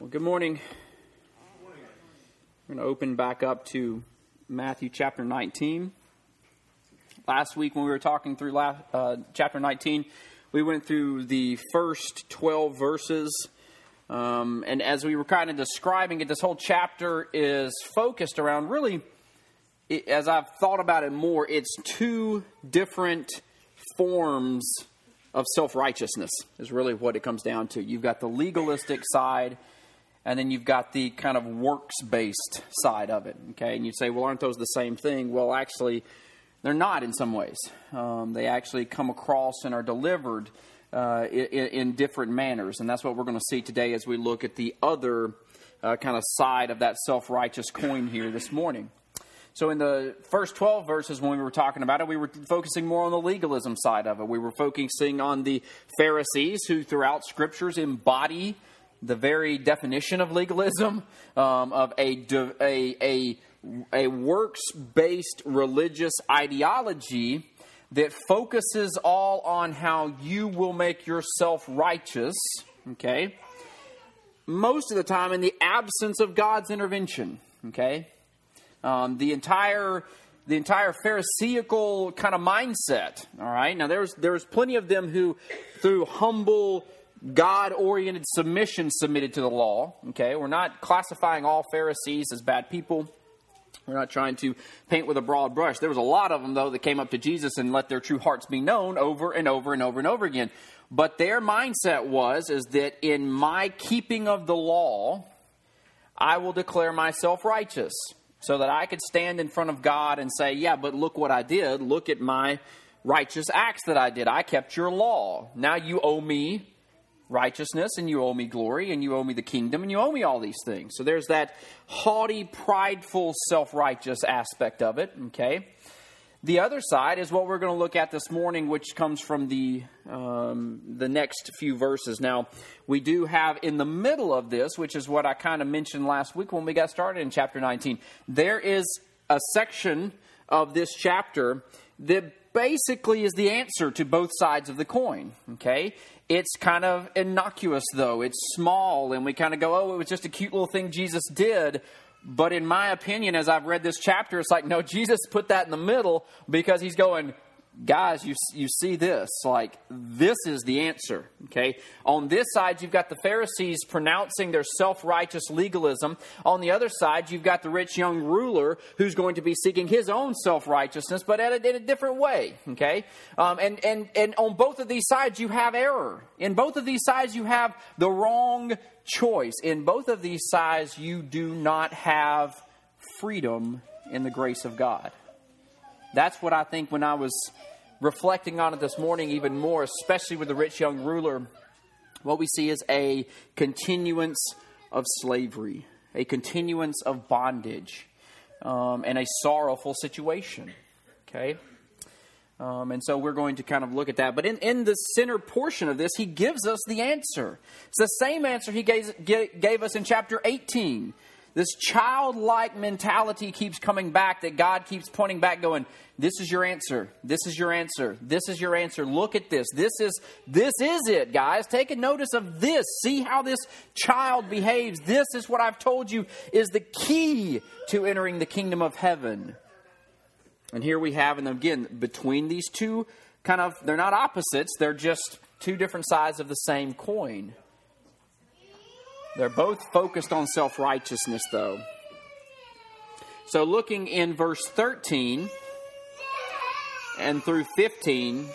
Well, good morning. We're going to open back up to Matthew chapter 19. Last week, when we were talking through last, uh, chapter 19, we went through the first 12 verses. Um, and as we were kind of describing it, this whole chapter is focused around really, it, as I've thought about it more, it's two different forms of self righteousness, is really what it comes down to. You've got the legalistic side and then you've got the kind of works based side of it. Okay, and you say, well, aren't those the same thing? Well, actually, they're not in some ways. Um, they actually come across and are delivered uh, in, in, different manners, and that's what we're going to see today as we look at the other uh, kind of side of that self righteous coin here this morning. So, in the first 12 verses, when we were talking about it, we were focusing more on the legalism side of it. We were focusing on the Pharisees who, throughout scriptures, embody the very definition of legalism, um, of a, a, a, a works based religious ideology that focuses all on how you will make yourself righteous, okay? Most of the time in the absence of God's intervention, okay? Um, the entire the entire Pharisaical kind of mindset. All right. Now there's there's plenty of them who, through humble God oriented submission submitted to the law. Okay, we're not classifying all Pharisees as bad people. We're not trying to paint with a broad brush. There was a lot of them, though, that came up to Jesus and let their true hearts be known over and over and over and over again. But their mindset was is that in my keeping of the law, I will declare myself righteous, so that I could stand in front of God and say, "Yeah, but look what I did. Look at my righteous acts that I did. I kept your law. Now you owe me righteousness and you owe me glory and you owe me the kingdom and you owe me all these things. So there's that haughty, prideful, self righteous aspect of it, okay? The other side is what we're going to look at this morning, which comes from the um, the next few verses. Now, we do have in the middle of this, which is what I kind of mentioned last week when we got started in chapter 19. There is a section of this chapter that basically is the answer to both sides of the coin. Okay, it's kind of innocuous though. It's small, and we kind of go, "Oh, it was just a cute little thing Jesus did." But in my opinion, as I've read this chapter, it's like, no, Jesus put that in the middle because he's going, guys, you, you see this. Like, this is the answer. Okay? On this side, you've got the Pharisees pronouncing their self righteous legalism. On the other side, you've got the rich young ruler who's going to be seeking his own self righteousness, but a, in a different way. Okay? Um, and, and, and on both of these sides, you have error. In both of these sides, you have the wrong choice. In both of these sides, you do not have freedom in the grace of God. That's what I think when I was reflecting on it this morning, even more, especially with the rich young ruler, what we see is a continuance of slavery, a continuance of bondage, um, and a sorrowful situation. Okay? Um, and so we're going to kind of look at that. But in, in the center portion of this, he gives us the answer. It's the same answer he gave, gave us in chapter 18 this childlike mentality keeps coming back that God keeps pointing back going, this is your answer. This is your answer. This is your answer. Look at this. This is this is it, guys. Take a notice of this. See how this child behaves. This is what I've told you is the key to entering the kingdom of heaven. And here we have and again between these two kind of they're not opposites, they're just two different sides of the same coin. They're both focused on self righteousness, though. So, looking in verse 13 and through 15,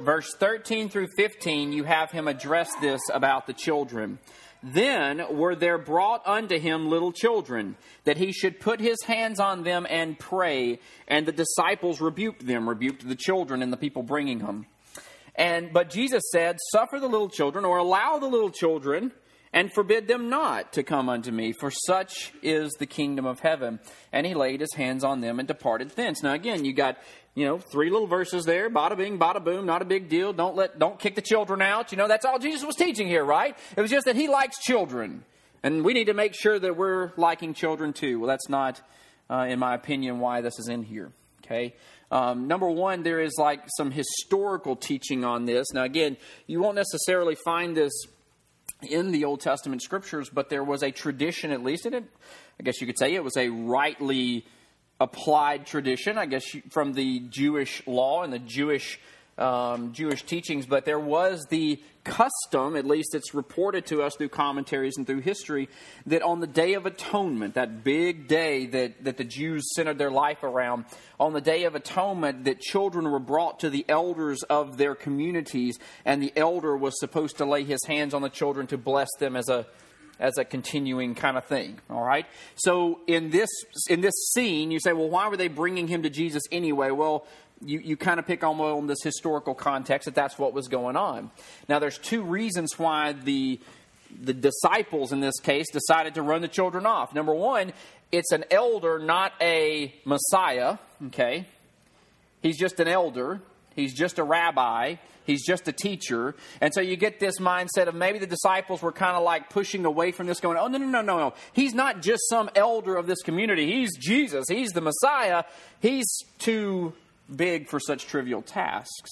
verse 13 through 15, you have him address this about the children. Then were there brought unto him little children, that he should put his hands on them and pray. And the disciples rebuked them, rebuked the children and the people bringing them. And but Jesus said, Suffer the little children, or allow the little children and forbid them not to come unto me, for such is the kingdom of heaven. And he laid his hands on them and departed thence. Now again, you got, you know, three little verses there, bada bing, bada boom, not a big deal. Don't let, don't kick the children out. You know, that's all Jesus was teaching here, right? It was just that he likes children. And we need to make sure that we're liking children too. Well, that's not, uh, in my opinion, why this is in here. Okay? Um, number one, there is like some historical teaching on this. Now, again, you won't necessarily find this in the Old Testament scriptures, but there was a tradition, at least in it. I guess you could say it was a rightly applied tradition, I guess, from the Jewish law and the Jewish um, Jewish teachings, but there was the custom, at least it's reported to us through commentaries and through history, that on the Day of Atonement, that big day that, that the Jews centered their life around, on the Day of Atonement, that children were brought to the elders of their communities, and the elder was supposed to lay his hands on the children to bless them as a as a continuing kind of thing. All right. So in this in this scene, you say, well, why were they bringing him to Jesus anyway? Well, you, you kind of pick on, on this historical context that that's what was going on. Now, there's two reasons why the the disciples in this case decided to run the children off. Number one, it's an elder, not a Messiah. Okay, he's just an elder. He's just a rabbi. He's just a teacher. And so you get this mindset of maybe the disciples were kind of like pushing away from this, going, oh, no, no, no, no, no. He's not just some elder of this community. He's Jesus. He's the Messiah. He's too big for such trivial tasks.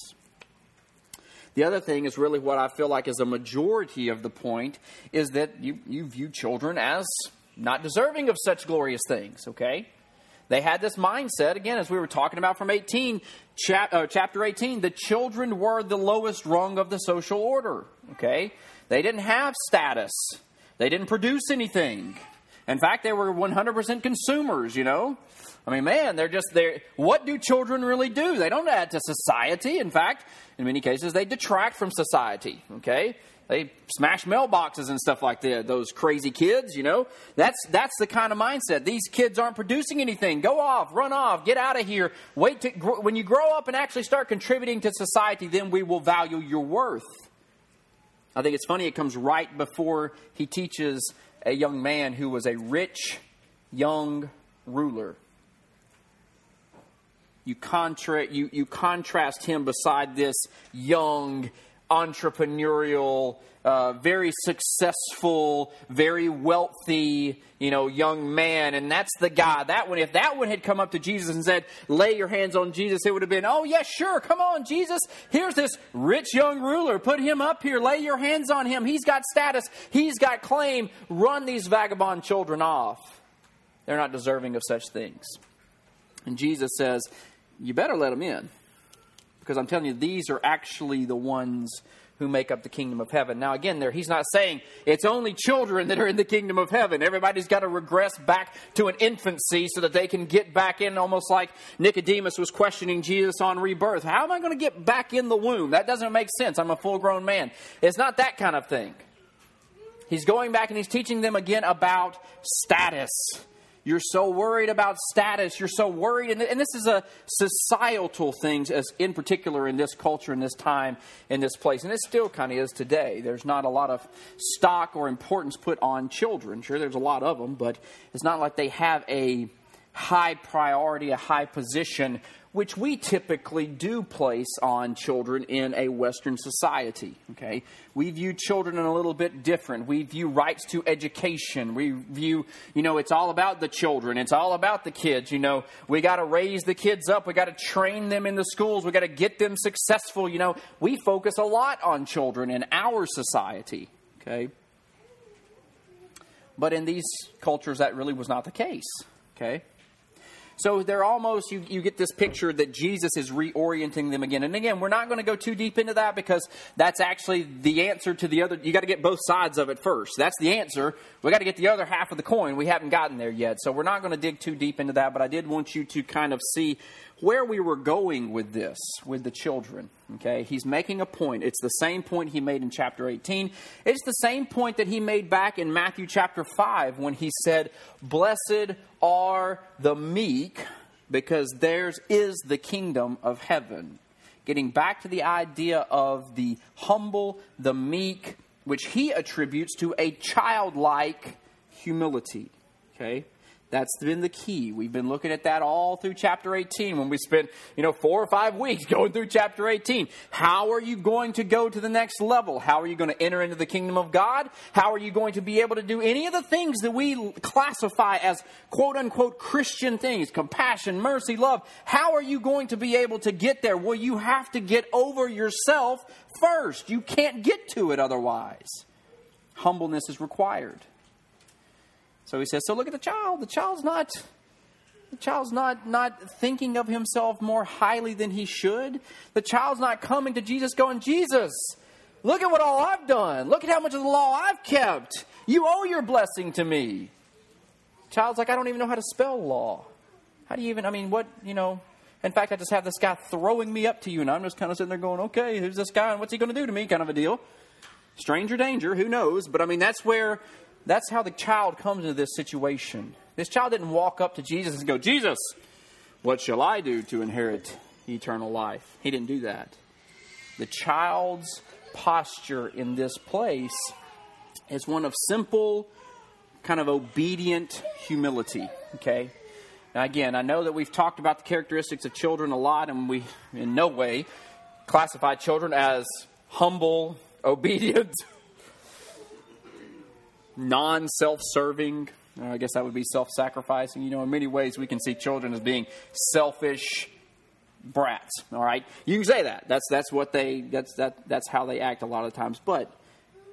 The other thing is really what I feel like is a majority of the point is that you, you view children as not deserving of such glorious things, okay? They had this mindset, again, as we were talking about from 18, chap, uh, chapter 18, the children were the lowest rung of the social order, okay? They didn't have status, they didn't produce anything. In fact, they were 100% consumers, you know? I mean, man, they're just there. What do children really do? They don't add to society. In fact, in many cases, they detract from society. Okay, they smash mailboxes and stuff like that. Those crazy kids, you know, that's that's the kind of mindset. These kids aren't producing anything. Go off, run off, get out of here. Wait to when you grow up and actually start contributing to society, then we will value your worth. I think it's funny. It comes right before he teaches a young man who was a rich young ruler you, contra- you, you contrast him beside this young, entrepreneurial, uh, very successful, very wealthy, you know, young man, and that's the guy. That one, if that one had come up to Jesus and said, "Lay your hands on Jesus," it would have been, "Oh yes, yeah, sure, come on, Jesus. Here's this rich young ruler. Put him up here. Lay your hands on him. He's got status. He's got claim. Run these vagabond children off. They're not deserving of such things." And Jesus says, you better let them in. Because I'm telling you, these are actually the ones who make up the kingdom of heaven. Now, again, there he's not saying it's only children that are in the kingdom of heaven. Everybody's got to regress back to an infancy so that they can get back in, almost like Nicodemus was questioning Jesus on rebirth. How am I going to get back in the womb? That doesn't make sense. I'm a full grown man. It's not that kind of thing. He's going back and he's teaching them again about status you're so worried about status. You're so worried. And, this is a societal thing, as in particular in this culture, in this time, in this place. And it still kind of is today. There's not a lot of stock or importance put on children. Sure, there's a lot of them, but it's not like they have a high priority, a high position which we typically do place on children in a Western society. Okay, we view children in a little bit different. We view rights to education. We view, you know, it's all about the children. It's all about the kids. You know, we got to raise the kids up. We got to train them in the schools. We got to get them successful. You know, we focus a lot on children in our society. Okay, but in these cultures, that really was not the case. Okay. So they're almost, you, you get this picture that Jesus is reorienting them again. And again, we're not going to go too deep into that because that's actually the answer to the other. You got to get both sides of it first. That's the answer. We got to get the other half of the coin. We haven't gotten there yet. So we're not going to dig too deep into that, but I did want you to kind of see where we were going with this, with the children. Okay, he's making a point. It's the same point he made in chapter 18. It's the same point that he made back in Matthew chapter 5 when he said, Blessed are the meek, because theirs is the kingdom of heaven. Getting back to the idea of the humble, the meek, which he attributes to a childlike humility. Okay? That's been the key. We've been looking at that all through chapter 18 when we spent, you know, four or five weeks going through chapter 18. How are you going to go to the next level? How are you going to enter into the kingdom of God? How are you going to be able to do any of the things that we classify as quote unquote Christian things? Compassion, mercy, love. How are you going to be able to get there? Well, you have to get over yourself first. You can't get to it otherwise. humbleness is required. So he says, So look at the child. The child's not. The child's not, not thinking of himself more highly than he should. The child's not coming to Jesus going, Jesus, look at what all I've done. Look at how much of the law I've kept. You owe your blessing to me. Child's like, I don't even know how to spell law. How do you even, I mean, what, you know, in fact, I just have this guy throwing me up to you, and I'm just kind of sitting there going, okay, who's this guy and what's he going to do to me? Kind of a deal. Stranger danger, who knows? But I mean, that's where, that's how the child comes into this situation. This child didn't walk up to Jesus and go, Jesus, what shall I do to inherit eternal life? He didn't do that. The child's posture in this place is one of simple, kind of obedient humility, okay? Now, again, I know that we've talked about the characteristics of children a lot, and we, in no way, classify children as humble, obedient, non self serving. Uh, I guess that would be self sacrificing. You know, in many ways, we can see children as being selfish brats. All right, you can say that. That's that's what they. That's that. That's how they act a lot of times. But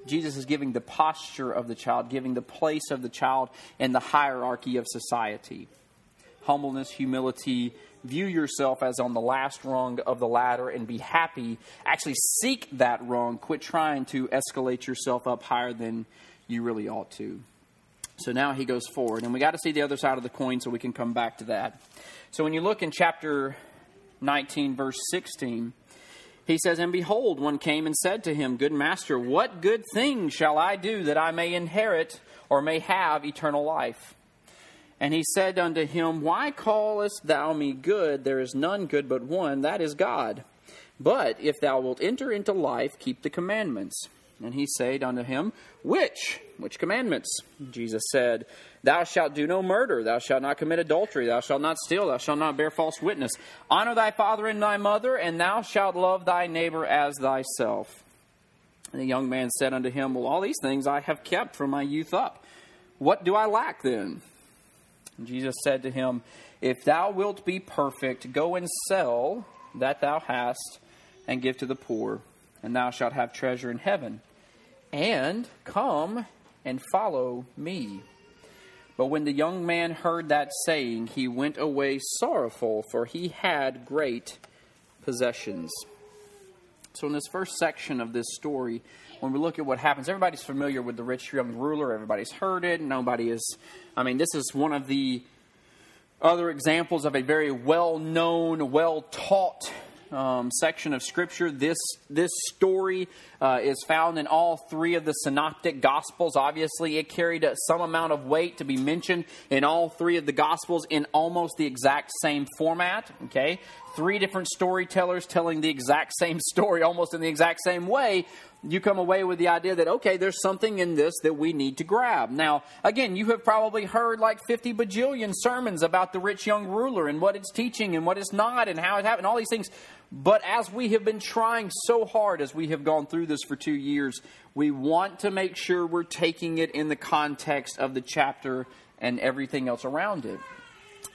Jesus is giving the posture of the child, giving the place of the child in the hierarchy of society humbleness, humility. View yourself as on the last rung of the ladder and be happy. Actually, seek that rung. Quit trying to escalate yourself up higher than you really ought to. So now he goes forward, and we got to see the other side of the coin so we can come back to that. So when you look in chapter 19, verse 16, he says, And behold, one came and said to him, Good master, what good thing shall I do that I may inherit or may have eternal life? And he said unto him, Why callest thou me good? There is none good but one, that is God. But if thou wilt enter into life, keep the commandments. And he said unto him, Which? Which commandments? Jesus said, Thou shalt do no murder, thou shalt not commit adultery, thou shalt not steal, thou shalt not bear false witness. Honor thy father and thy mother, and thou shalt love thy neighbor as thyself. And the young man said unto him, Well, all these things I have kept from my youth up. What do I lack then? And Jesus said to him, If thou wilt be perfect, go and sell that thou hast, and give to the poor, and thou shalt have treasure in heaven. And come and follow me. But when the young man heard that saying, he went away sorrowful, for he had great possessions. So, in this first section of this story, when we look at what happens, everybody's familiar with the rich young ruler. Everybody's heard it. Nobody is, I mean, this is one of the other examples of a very well known, well taught um, section of Scripture. This, this story uh, is found in all three of the synoptic Gospels. Obviously, it carried some amount of weight to be mentioned in all three of the Gospels in almost the exact same format. Okay? Three different storytellers telling the exact same story almost in the exact same way you come away with the idea that, okay, there's something in this that we need to grab. Now, again, you have probably heard like 50 bajillion sermons about the rich young ruler and what it's teaching and what it's not and how it happened, all these things. But as we have been trying so hard as we have gone through this for two years, we want to make sure we're taking it in the context of the chapter and everything else around it.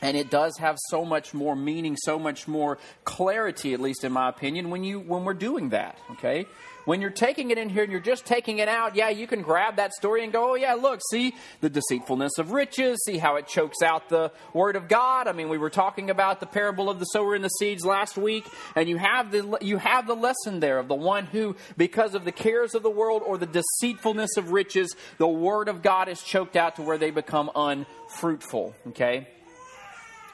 And it does have so much more meaning, so much more clarity, at least in my opinion, when you when we're doing that. Okay, when you're taking it in here and you're just taking it out, yeah, you can grab that story and go, oh, yeah, look, see the deceitfulness of riches, see how it chokes out the Word of God. I mean, we were talking about the parable of the sower and the seeds last week, and you have the, you have the lesson there of the one who, because of the cares of the world or the deceitfulness of riches, the Word of God is choked out to where they become unfruitful, okay?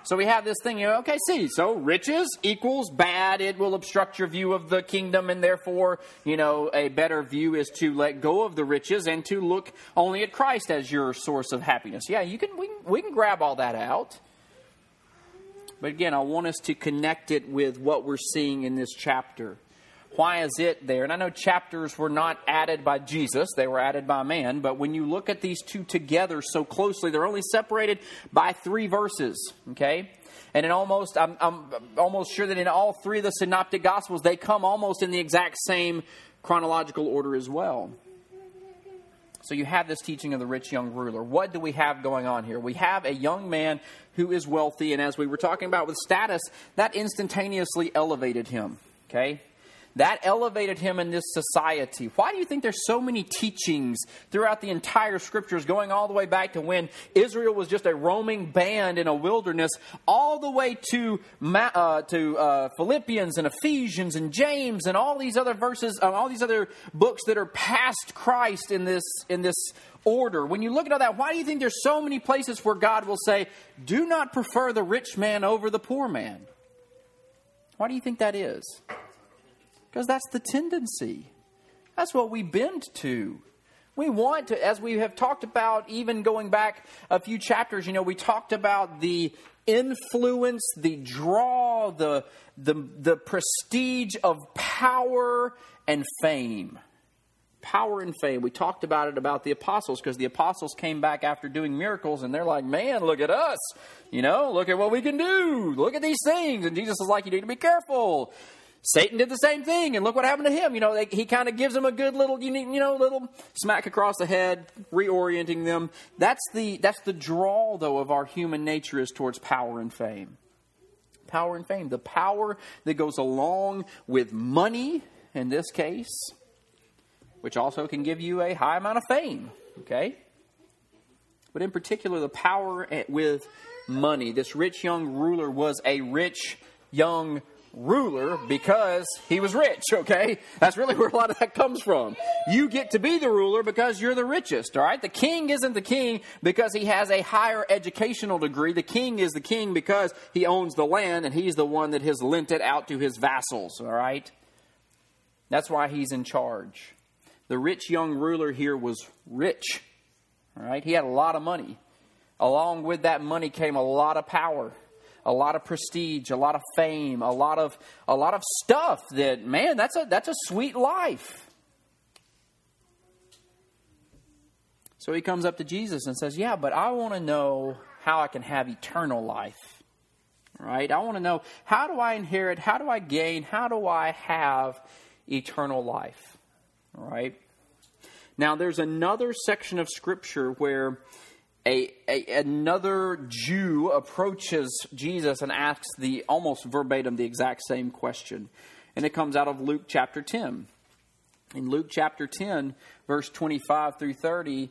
So we have this thing, you know, okay, see, so riches equals bad. It will obstruct your view of the kingdom, and therefore, you know, a better view is to let go of the riches and to look only at Christ as your source of happiness. Yeah, you can, we, we can grab all that out. But again, I want us to connect it with what we're seeing in this chapter. Why is it there? And I know chapters were not added by Jesus, they were added by man, but when you look at these two together so closely, they're only separated by three verses, okay? And in almost, I'm, I'm almost sure that in all three of the synoptic gospels, they come almost in the exact same chronological order as well. So you have this teaching of the rich young ruler. What do we have going on here? We have a young man who is wealthy, and as we were talking about with status, that instantaneously elevated him. Okay? That elevated him in this society. Why do you think there's so many teachings throughout the entire scriptures, going all the way back to when Israel was just a roaming band in a wilderness, all the way to uh, to uh, Philippians and Ephesians and James and all these other verses, uh, all these other books that are past Christ in this in this order. When you look at all that, why do you think there's so many places where God will say, "Do not prefer the rich man over the poor man"? Why do you think that is? Because that's the tendency. That's what we bend to. We want to, as we have talked about, even going back a few chapters, you know, we talked about the influence, the draw, the, the, the prestige of power and fame. Power and fame. We talked about it about the apostles because the apostles came back after doing miracles and they're like, man, look at us. You know, look at what we can do. Look at these things. And Jesus is like, you need to be careful. Satan did the same thing, and look what happened to him. You know, they, he kind of gives them a good little, you know, little smack across the head, reorienting them. That's the that's the draw, though, of our human nature is towards power and fame. Power and fame, the power that goes along with money, in this case, which also can give you a high amount of fame. Okay, but in particular, the power with money. This rich young ruler was a rich young ruler because he was rich, okay? That's really where a lot of that comes from. You get to be the ruler because you're the richest, all right? The king isn't the king because he has a higher educational degree. The king is the king because he owns the land and he's the one that has lent it out to his vassals, all right? That's why he's in charge. The rich young ruler here was rich, all right? He had a lot of money. Along with that money came a lot of power a lot of prestige, a lot of fame, a lot of a lot of stuff that man, that's a that's a sweet life. So he comes up to Jesus and says, "Yeah, but I want to know how I can have eternal life." Right? I want to know how do I inherit, how do I gain, how do I have eternal life? Right? Now there's another section of scripture where a, a, another Jew approaches Jesus and asks the almost verbatim the exact same question. And it comes out of Luke chapter 10. In Luke chapter 10, verse 25 through 30,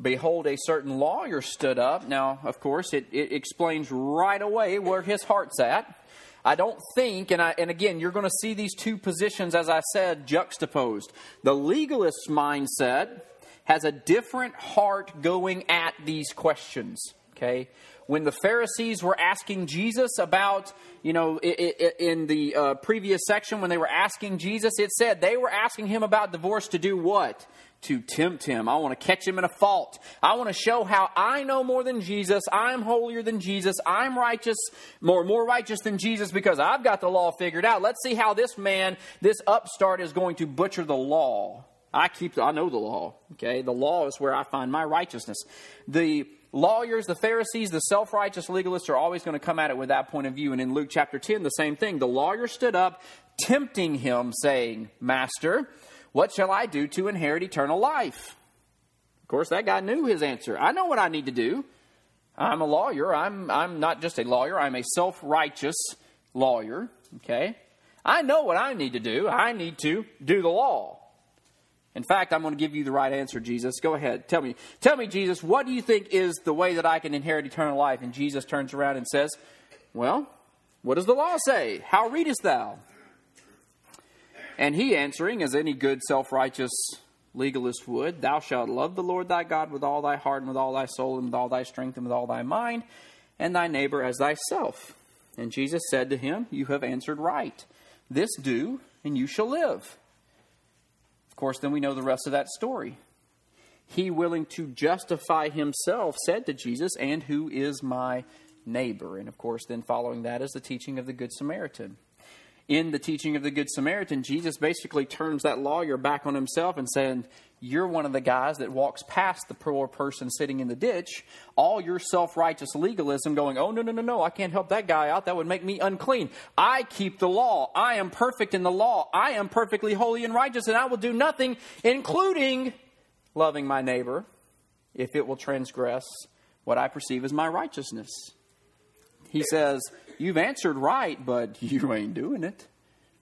behold, a certain lawyer stood up. Now, of course, it, it explains right away where his heart's at. I don't think, and, I, and again, you're going to see these two positions, as I said, juxtaposed. The legalist mindset has a different heart going at these questions. Okay? When the Pharisees were asking Jesus about, you know, in the uh, previous section, when they were asking Jesus, it said they were asking him about divorce to do what? To tempt him. I want to catch him in a fault. I want to show how I know more than Jesus. I'm holier than Jesus. I'm righteous, more, more righteous than Jesus because I've got the law figured out. Let's see how this man, this upstart, is going to butcher the law. I keep, I know the law. Okay, the law is where I find my righteousness. The lawyers, the Pharisees, the self-righteous legalists are always going to come at it with that point of view. And in Luke chapter ten, the same thing. The lawyer stood up, tempting him, saying, "Master, what shall I do to inherit eternal life?" Of course, that guy knew his answer. I know what I need to do. I'm a lawyer. I'm I'm not just a lawyer. I'm a self-righteous lawyer. Okay. I know what I need to do. I need to do the law. In fact, I'm going to give you the right answer, Jesus. Go ahead. Tell me. Tell me, Jesus, what do you think is the way that I can inherit eternal life? And Jesus turns around and says, Well, what does the law say? How readest thou? And he answering, as any good self righteous legalist would, Thou shalt love the Lord thy God with all thy heart and with all thy soul and with all thy strength and with all thy mind, and thy neighbor as thyself. And Jesus said to him, You have answered right. This do, and you shall live. Of course, then we know the rest of that story. He, willing to justify himself, said to Jesus, And who is my neighbor? And of course, then following that is the teaching of the Good Samaritan. In the teaching of the Good Samaritan, Jesus basically turns that lawyer back on himself and saying, you're one of the guys that walks past the poor person sitting in the ditch, all your self righteous legalism going, oh, no, no, no, no, I can't help that guy out. That would make me unclean. I keep the law. I am perfect in the law. I am perfectly holy and righteous, and I will do nothing, including loving my neighbor, if it will transgress what I perceive as my righteousness. He says, You've answered right, but you ain't doing it.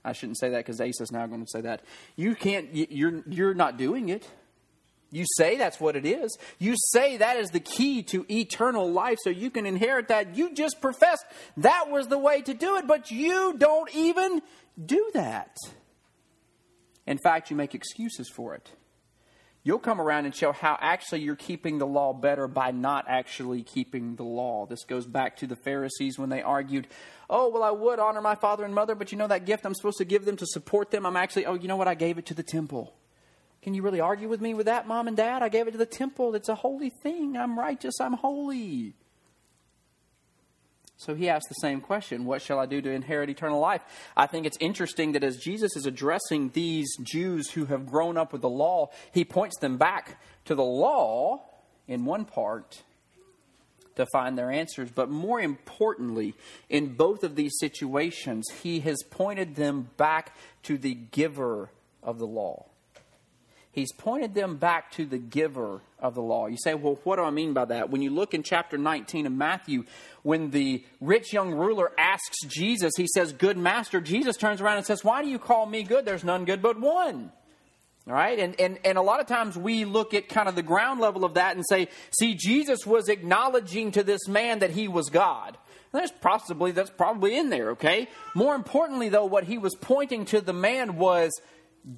I shouldn't say that because Asa's now going to say that. You can't, you're, you're not doing it. You say that's what it is. You say that is the key to eternal life so you can inherit that. You just professed that was the way to do it, but you don't even do that. In fact, you make excuses for it. You'll come around and show how actually you're keeping the law better by not actually keeping the law. This goes back to the Pharisees when they argued, Oh, well, I would honor my father and mother, but you know that gift I'm supposed to give them to support them? I'm actually, oh, you know what? I gave it to the temple. Can you really argue with me with that, mom and dad? I gave it to the temple. It's a holy thing. I'm righteous. I'm holy. So he asked the same question What shall I do to inherit eternal life? I think it's interesting that as Jesus is addressing these Jews who have grown up with the law, he points them back to the law in one part to find their answers. But more importantly, in both of these situations, he has pointed them back to the giver of the law. He's pointed them back to the giver of the law. You say, well, what do I mean by that? When you look in chapter 19 of Matthew, when the rich young ruler asks Jesus, he says, Good master. Jesus turns around and says, Why do you call me good? There's none good but one. All right? And, and, and a lot of times we look at kind of the ground level of that and say, See, Jesus was acknowledging to this man that he was God. There's possibly, that's probably in there, okay? More importantly, though, what he was pointing to the man was,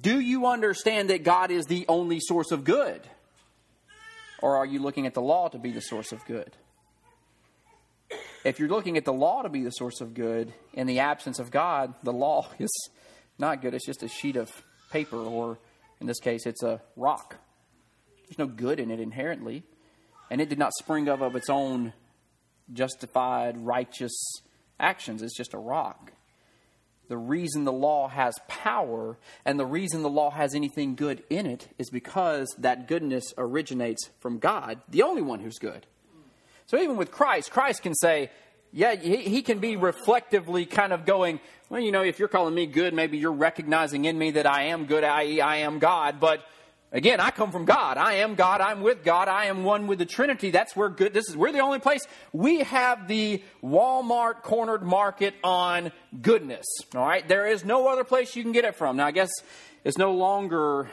do you understand that God is the only source of good? Or are you looking at the law to be the source of good? If you're looking at the law to be the source of good, in the absence of God, the law is not good. It's just a sheet of paper, or in this case, it's a rock. There's no good in it inherently. And it did not spring up of its own justified, righteous actions. It's just a rock. The reason the law has power and the reason the law has anything good in it is because that goodness originates from God, the only one who's good. So even with Christ, Christ can say, yeah, he, he, can be reflectively kind of going, well, you know, if you're calling me good, maybe you're recognizing in me that I am good, i.e., I am God, but Again, I come from God. I am God. I'm with God. I am one with the Trinity. That's where good. This is we're the only place we have the Walmart cornered market on goodness. All right, there is no other place you can get it from. Now, I guess it's no longer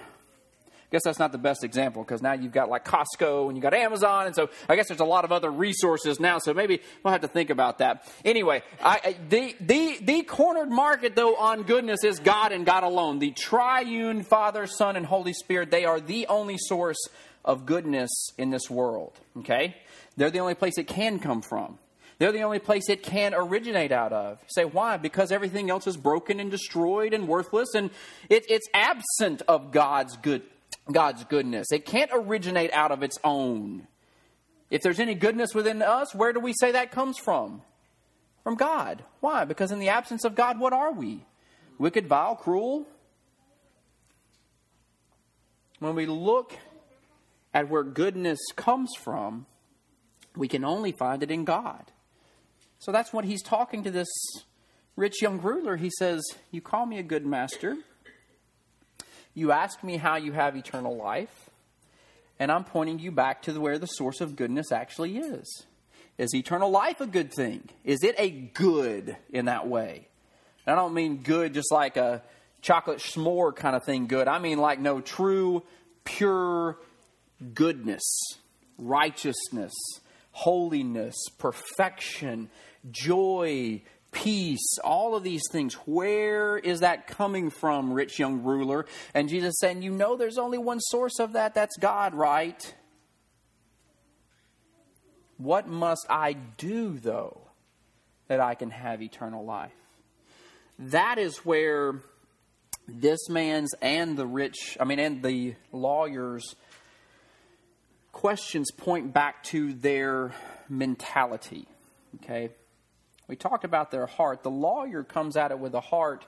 guess that's not the best example because now you've got like Costco and you've got Amazon, and so I guess there's a lot of other resources now. So maybe we'll have to think about that. Anyway, I, the the the cornered market though on goodness is God and God alone. The triune Father, Son, and Holy Spirit. They are the only source of goodness in this world. Okay, they're the only place it can come from. They're the only place it can originate out of. Say, why? Because everything else is broken and destroyed and worthless, and it, it's absent of God's good, God's goodness. It can't originate out of its own. If there's any goodness within us, where do we say that comes from? From God. Why? Because in the absence of God, what are we? Wicked, vile, cruel? When we look at where goodness comes from, we can only find it in God. So that's what he's talking to this rich young ruler. He says, You call me a good master you ask me how you have eternal life, and I'm pointing you back to where the source of goodness actually is. Is eternal life a good thing? Is it a good in that way? And I don't mean good just like a chocolate s'more kind of thing good. I mean like no true, pure goodness, righteousness, holiness, perfection, joy, peace, all of these things. Where is that coming from, rich young ruler? And Jesus saying, You know, there's only one source of that. That's God, right? What must I do, though, that I can have eternal life? That is where this man's and the rich, I mean, and the lawyer's questions point back to their mentality. Okay? We talked about their heart. The lawyer comes at it with a heart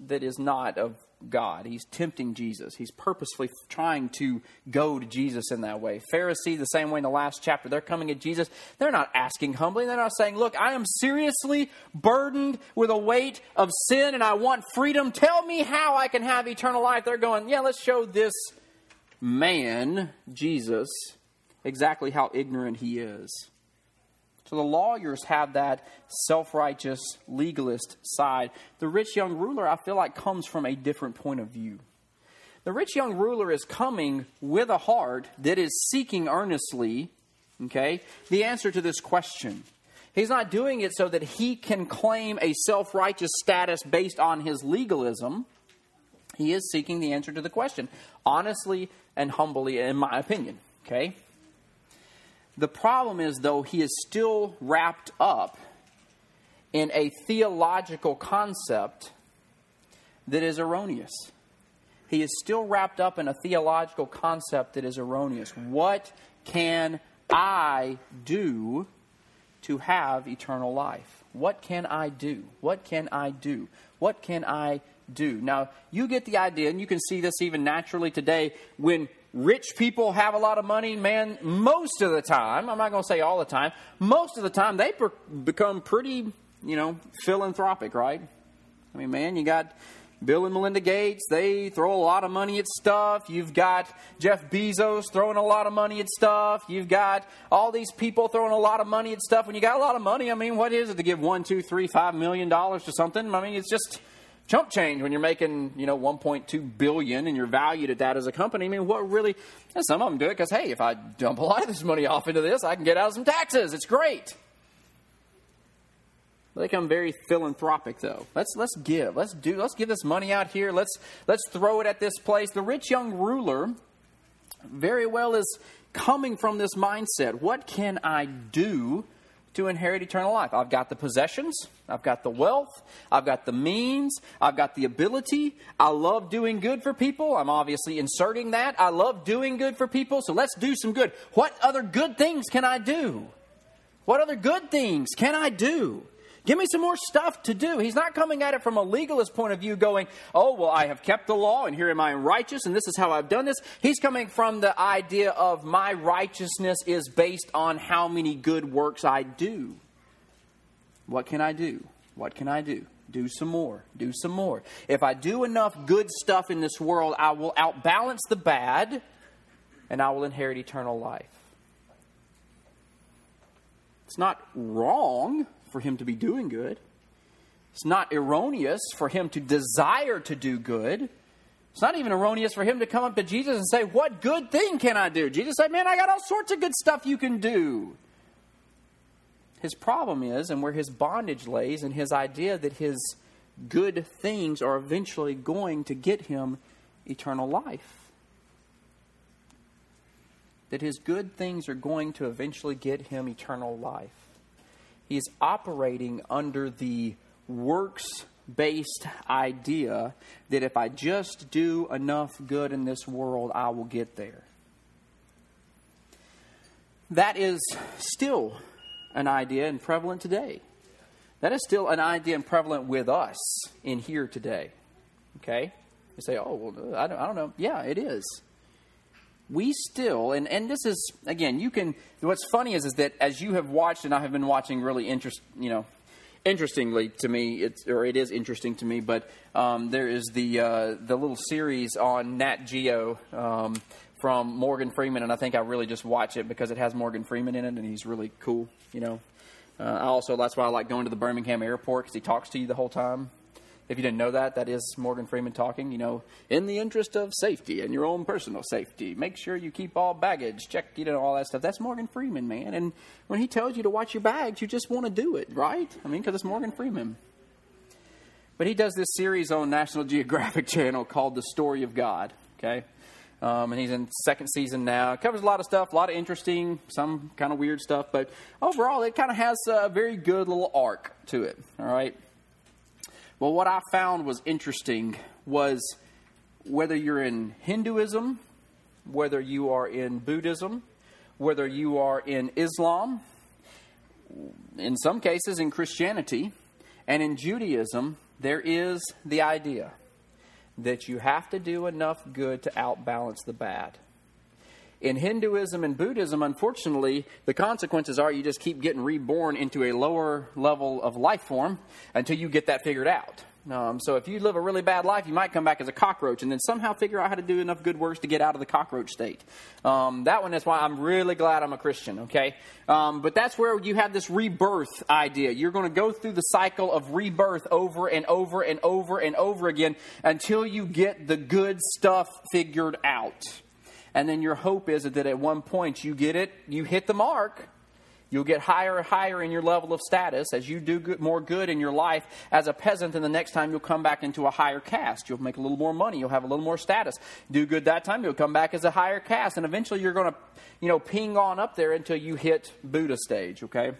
that is not of God. He's tempting Jesus. He's purposefully trying to go to Jesus in that way. Pharisee, the same way in the last chapter, they're coming at Jesus. They're not asking humbly. They're not saying, Look, I am seriously burdened with a weight of sin and I want freedom. Tell me how I can have eternal life. They're going, Yeah, let's show this man, Jesus, exactly how ignorant he is. So the lawyers have that self righteous legalist side. The rich young ruler, I feel like, comes from a different point of view. The rich young ruler is coming with a heart that is seeking earnestly, okay, the answer to this question. He's not doing it so that he can claim a self righteous status based on his legalism. He is seeking the answer to the question, honestly and humbly, in my opinion, okay? The problem is, though, he is still wrapped up in a theological concept that is erroneous. He is still wrapped up in a theological concept that is erroneous. What can I do to have eternal life? What can I do? What can I do? What can I do? Now, you get the idea, and you can see this even naturally today when rich people have a lot of money, man, most of the time, I'm not going to say all the time, most of the time they per- become pretty, you know, philanthropic, right? I mean, man, you got Bill and Melinda Gates, they throw a lot of money at stuff. You've got Jeff Bezos throwing a lot of money at stuff. You've got all these people throwing a lot of money at stuff. When you got a lot of money, I mean, what is it to give one, two, three, five million dollars to something? I mean, it's just chump change when you're making you know 1.2 billion and you're valued at that as a company. I mean, what really? some of them do it because hey, if I dump a lot of this money off into this, I can get out of some taxes. It's great. They become very philanthropic, though. Let's let's give. Let's do. Let's give this money out here. Let's let's throw it at this place. The rich young ruler, very well, is coming from this mindset. What can I do to inherit eternal life. I've got the possessions, I've got the wealth, I've got the means, I've got the ability. I love doing good for people. I'm obviously inserting that. I love doing good for people, so let's do some good. What other good things can I do? What other good things can I do? Give me some more stuff to do. He's not coming at it from a legalist point of view, going, oh, well, I have kept the law, and here am I righteous, and this is how I've done this. He's coming from the idea of my righteousness is based on how many good works I do. What can I do? What can I do? Do some more. Do some more. If I do enough good stuff in this world, I will outbalance the bad, and I will inherit eternal life. It's not wrong for him to be doing good. It's not erroneous for him to desire to do good. It's not even erroneous for him to come up to Jesus and say, What good thing can I do? Jesus said, Man, I got all sorts of good stuff you can do. His problem is, and where his bondage lays, and his idea that his good things are eventually going to get him eternal life. That his good things are going to eventually get him eternal life. He's operating under the works based idea that if I just do enough good in this world, I will get there. That is still an idea and prevalent today. That is still an idea and prevalent with us in here today. Okay? You say, oh, well, I don't, I don't know. Yeah, it is we still and, and this is again you can what's funny is is that as you have watched and i have been watching really interest you know interestingly to me it's or it is interesting to me but um, there is the uh, the little series on nat geo um, from morgan freeman and i think i really just watch it because it has morgan freeman in it and he's really cool you know. Uh, I also that's why i like going to the birmingham airport because he talks to you the whole time if you didn't know that, that is Morgan Freeman talking. You know, in the interest of safety and your own personal safety, make sure you keep all baggage checked, you know, all that stuff. That's Morgan Freeman, man. And when he tells you to watch your bags, you just want to do it, right? I mean, because it's Morgan Freeman. But he does this series on National Geographic Channel called The Story of God, okay? Um, and he's in second season now. It covers a lot of stuff, a lot of interesting, some kind of weird stuff, but overall, it kind of has a very good little arc to it. All right, well, what I found was interesting was whether you're in Hinduism, whether you are in Buddhism, whether you are in Islam, in some cases in Christianity, and in Judaism, there is the idea that you have to do enough good to outbalance the bad. In Hinduism and Buddhism, unfortunately, the consequences are you just keep getting reborn into a lower level of life form until you get that figured out. Um, so if you live a really bad life, you might come back as a cockroach and then somehow figure out how to do enough good works to get out of the cockroach state. Um, that one is why I'm really glad I'm a Christian, okay? Um, but that's where you have this rebirth idea. You're going to go through the cycle of rebirth over and over and over and over again until you get the good stuff figured out. And then your hope is that at one point you get it, you hit the mark, You'll get higher and higher in your level of status as you do good, more good in your life as a peasant, and the next time you'll come back into a higher caste. You'll make a little more money. You'll have a little more status. Do good that time, you'll come back as a higher caste, and eventually you're going to, you know, ping on up there until you hit Buddha stage, okay?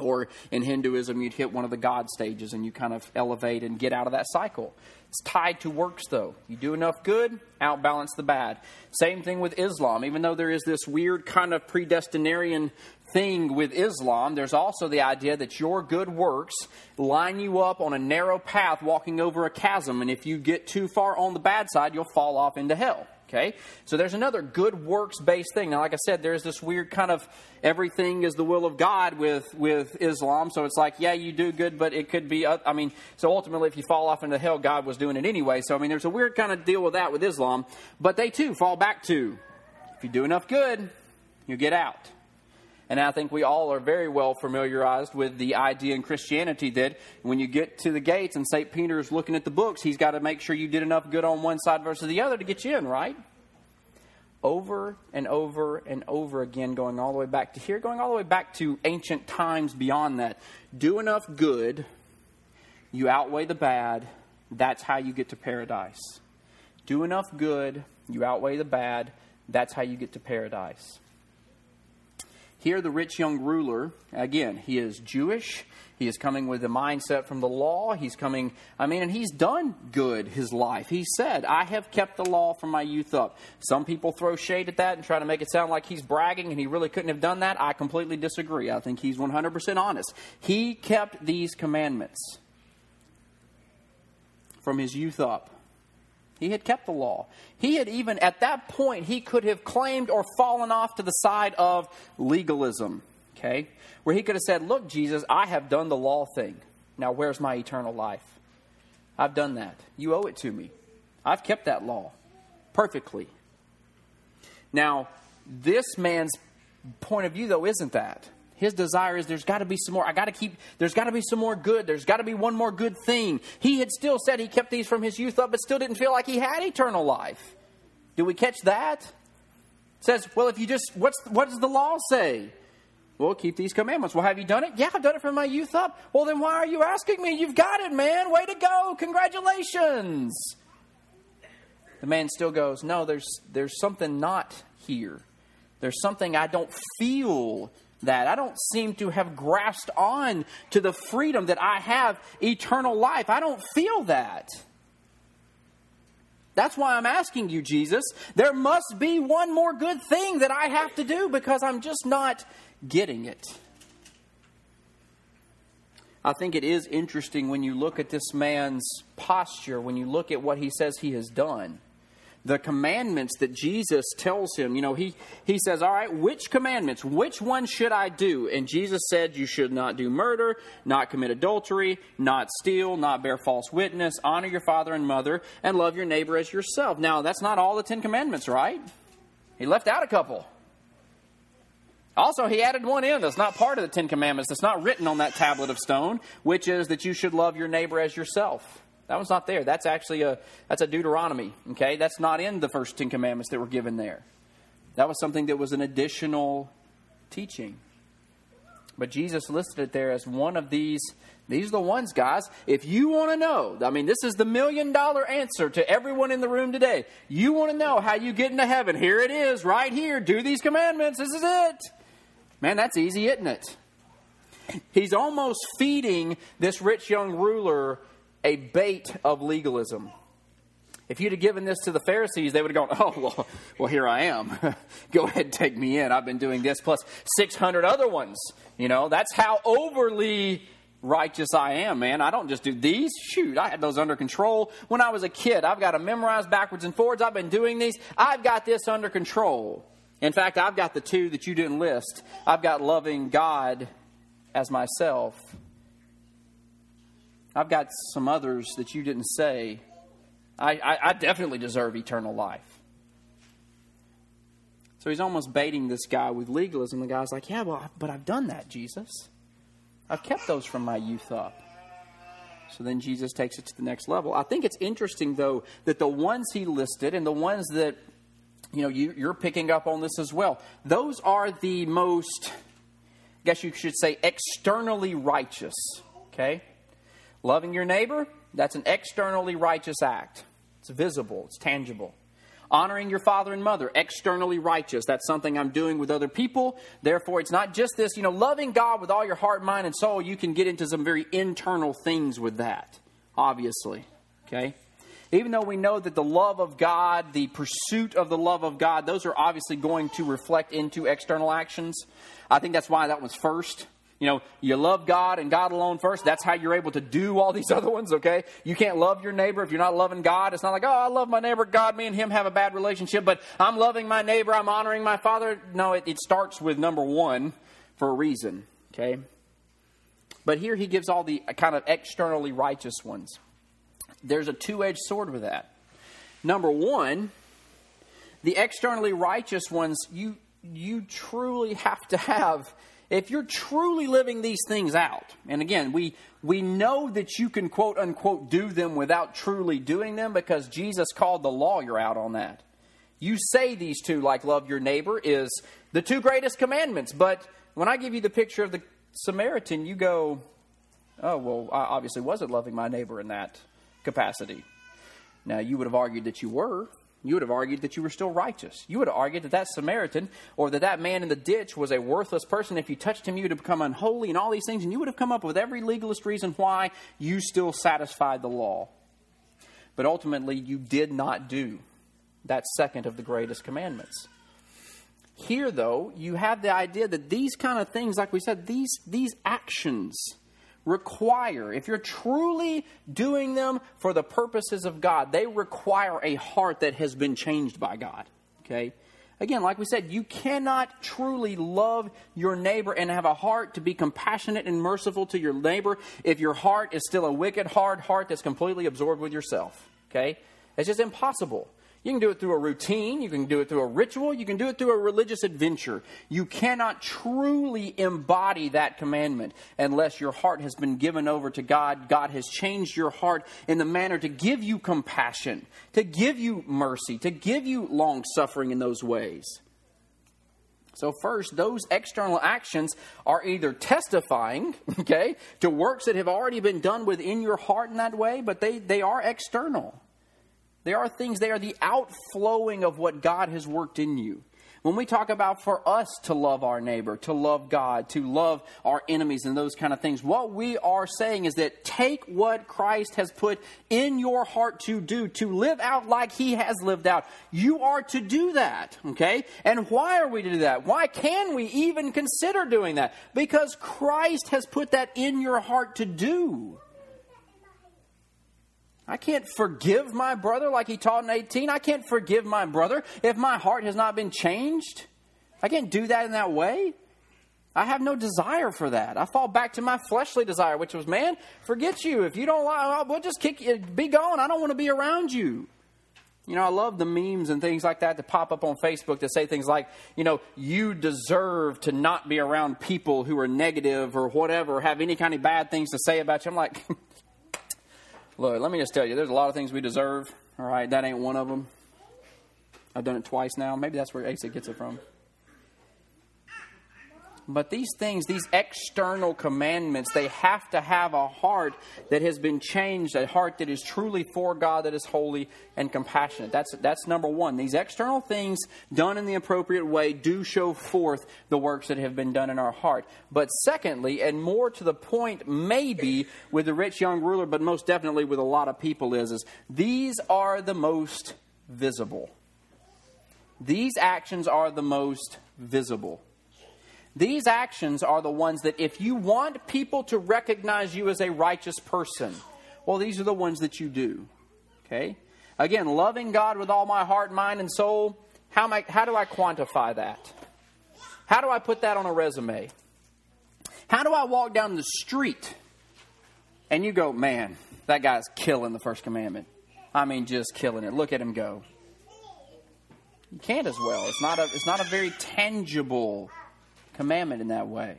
Or in Hinduism, you'd hit one of the God stages and you kind of elevate and get out of that cycle. It's tied to works, though. You do enough good, outbalance the bad. Same thing with Islam. Even though there is this weird kind of predestinarian thing with Islam, there's also the idea that your good works line you up on a narrow path walking over a chasm, and if you get too far on the bad side, you'll fall off into hell. Okay? So there's another good works based thing. Now, like I said, there's this weird kind of everything is the will of God with, with Islam. So it's like, yeah, you do good, but it could be, uh, I mean, so ultimately, if you fall off into hell, God was doing it anyway. So, I mean, there's a weird kind of deal with that with Islam. But they too fall back to if you do enough good, you get out. And I think we all are very well familiarized with the idea in Christianity that when you get to the gates and St. Peter is looking at the books, he's got to make sure you did enough good on one side versus the other to get you in, right? Over and over and over again, going all the way back to here, going all the way back to ancient times beyond that. Do enough good, you outweigh the bad, that's how you get to paradise. Do enough good, you outweigh the bad, that's how you get to paradise. Here, the rich young ruler, again, he is Jewish. He is coming with a mindset from the law. He's coming, I mean, and he's done good his life. He said, I have kept the law from my youth up. Some people throw shade at that and try to make it sound like he's bragging and he really couldn't have done that. I completely disagree. I think he's 100% honest. He kept these commandments from his youth up. He had kept the law. He had even, at that point, he could have claimed or fallen off to the side of legalism, okay? Where he could have said, Look, Jesus, I have done the law thing. Now, where's my eternal life? I've done that. You owe it to me. I've kept that law perfectly. Now, this man's point of view, though, isn't that. His desire is there's got to be some more. I got to keep, there's got to be some more good. There's got to be one more good thing. He had still said he kept these from his youth up, but still didn't feel like he had eternal life. Do we catch that? It says, well, if you just, what's, what does the law say? Well, keep these commandments. Well, have you done it? Yeah, I've done it from my youth up. Well, then why are you asking me? You've got it, man. Way to go. Congratulations. The man still goes, No, there's, there's something not here. There's something I don't feel that. I don't seem to have grasped on to the freedom that I have eternal life. I don't feel that. That's why I'm asking you, Jesus. There must be one more good thing that I have to do because I'm just not getting it. I think it is interesting when you look at this man's posture, when you look at what he says he has done the commandments that Jesus tells him. You know, he, he says, All right, which commandments? Which one should I do? And Jesus said, You should not do murder, not commit adultery, not steal, not bear false witness, honor your father and mother, and love your neighbor as yourself. Now, that's not all the Ten Commandments, right? He left out a couple. Also, he added one in that's not part of the Ten Commandments, that's not written on that tablet of stone, which is that you should love your neighbor as yourself. That one's not there. That's actually a that's a Deuteronomy. Okay, that's not in the first Ten Commandments that were given there. That was something that was an additional teaching. But Jesus listed it there as one of these. These are the ones, guys. If you want to know, I mean, this is the million dollar answer to everyone in the room today. You want to know how you get into heaven? Here it is, right here. Do these commandments. This is it. Man, that's easy, isn't it? He's almost feeding this rich young ruler a bait of legalism. If you'd have given this to the Pharisees, they would have gone, Oh, well, well here I am. Go ahead take me in. I've been doing this plus 600 other ones. You know, that's how overly righteous I am, man. I don't just do these. Shoot, I had those under control when I was a kid. I've got to memorize backwards and forwards. I've been doing these. I've got this under control. In fact, I've got the two that you didn't list. I've got loving God as myself I've got some others that you didn't say. I, I, I definitely deserve eternal life. So he's almost baiting this guy with legalism. The guy's like, Yeah, well, but I've done that, Jesus. I've kept those from my youth up. So then Jesus takes it to the next level. I think it's interesting, though, that the ones he listed and the ones that you know you, you're picking up on this as well. Those are the most, I guess you should say, externally righteous. Okay, loving your neighbor that's an externally righteous act. It's visible. It's tangible. Honoring your father and mother, externally righteous. That's something I'm doing with other people. Therefore, it's not just this, you know, loving God with all your heart, mind, and soul. You can get into some very internal things with that, obviously. Okay? Even though we know that the love of God, the pursuit of the love of God, those are obviously going to reflect into external actions. I think that's why that was first you know, you love God and God alone first. That's how you're able to do all these other ones, okay? You can't love your neighbor if you're not loving God. It's not like, oh, I love my neighbor, God, me and him have a bad relationship, but I'm loving my neighbor, I'm honoring my father. No, it, it starts with number one for a reason, okay? But here he gives all the kind of externally righteous ones. There's a two edged sword with that. Number one, the externally righteous ones, you you truly have to have if you're truly living these things out, and again, we, we know that you can quote unquote do them without truly doing them because Jesus called the lawyer out on that. You say these two, like love your neighbor, is the two greatest commandments. But when I give you the picture of the Samaritan, you go, oh, well, I obviously wasn't loving my neighbor in that capacity. Now, you would have argued that you were, you would have argued that you were still righteous. You would have argued that that Samaritan or that that man in the ditch was a worthless person. If you touched him, you would have become unholy and all these things, and you would have come up with every legalist reason why you still satisfied the law. But ultimately, you did not do that second of the greatest commandments. Here, though, you have the idea that these kind of things, like we said, these, these actions, require, if you're truly doing them for the purposes of God, they require a heart that has been changed by God. Okay? Again, like we said, you cannot truly love your neighbor and have a heart to be compassionate and merciful to your neighbor if your heart is still a wicked, hard heart that's completely absorbed with yourself. Okay? It's just impossible. You can do it through a routine, you can do it through a ritual, you can do it through a religious adventure. You cannot truly embody that commandment unless your heart has been given over to God. God has changed your heart in the manner to give you compassion, to give you mercy, to give you long suffering in those ways. So, first, those external actions are either testifying, okay, to works that have already been done within your heart in that way, but they, they are external. They are things, they are the outflowing of what God has worked in you. When we talk about for us to love our neighbor, to love God, to love our enemies, and those kind of things, what we are saying is that take what Christ has put in your heart to do, to live out like He has lived out. You are to do that, okay? And why are we to do that? Why can we even consider doing that? Because Christ has put that in your heart to do. I can't forgive my brother like he taught in 18. I can't forgive my brother if my heart has not been changed. I can't do that in that way. I have no desire for that. I fall back to my fleshly desire, which was, man, forget you. If you don't like, we'll just kick you. Be gone. I don't want to be around you. You know, I love the memes and things like that that pop up on Facebook that say things like, you know, you deserve to not be around people who are negative or whatever, or have any kind of bad things to say about you. I'm like, Look, let me just tell you, there's a lot of things we deserve. All right, that ain't one of them. I've done it twice now. Maybe that's where Asa gets it from. But these things, these external commandments, they have to have a heart that has been changed, a heart that is truly for God, that is holy and compassionate. That's, that's number one. These external things done in the appropriate way do show forth the works that have been done in our heart. But secondly, and more to the point, maybe with the rich young ruler, but most definitely with a lot of people, is, is these are the most visible. These actions are the most visible. These actions are the ones that if you want people to recognize you as a righteous person, well, these are the ones that you do. Okay? Again, loving God with all my heart, mind, and soul. How, I, how do I quantify that? How do I put that on a resume? How do I walk down the street and you go, man, that guy's killing the first commandment. I mean, just killing it. Look at him go. You can't as well. It's not a, it's not a very tangible commandment in that way.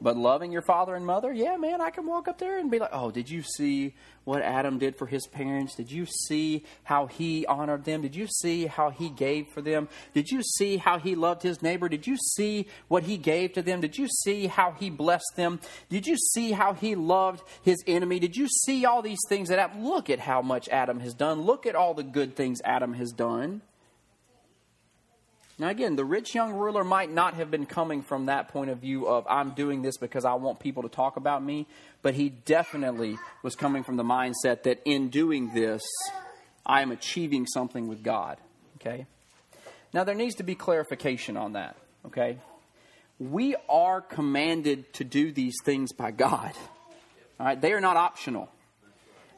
But loving your father and mother, yeah, man, I can walk up there and be like, oh, did you see what Adam did for his parents? Did you see how he honored them? Did you see how he gave for them? Did you see how he loved his neighbor? Did you see what he gave to them? Did you see how he blessed them? Did you see how he loved his enemy? Did you see all these things that Adam? Look at how much Adam has done. Look at all the good things Adam has done. Now, again, the rich young ruler might not have been coming from that point of view of, I'm doing this because I want people to talk about me, but he definitely was coming from the mindset that in doing this, I am achieving something with God. Okay? Now, there needs to be clarification on that. Okay? We are commanded to do these things by God. All right? They are not optional.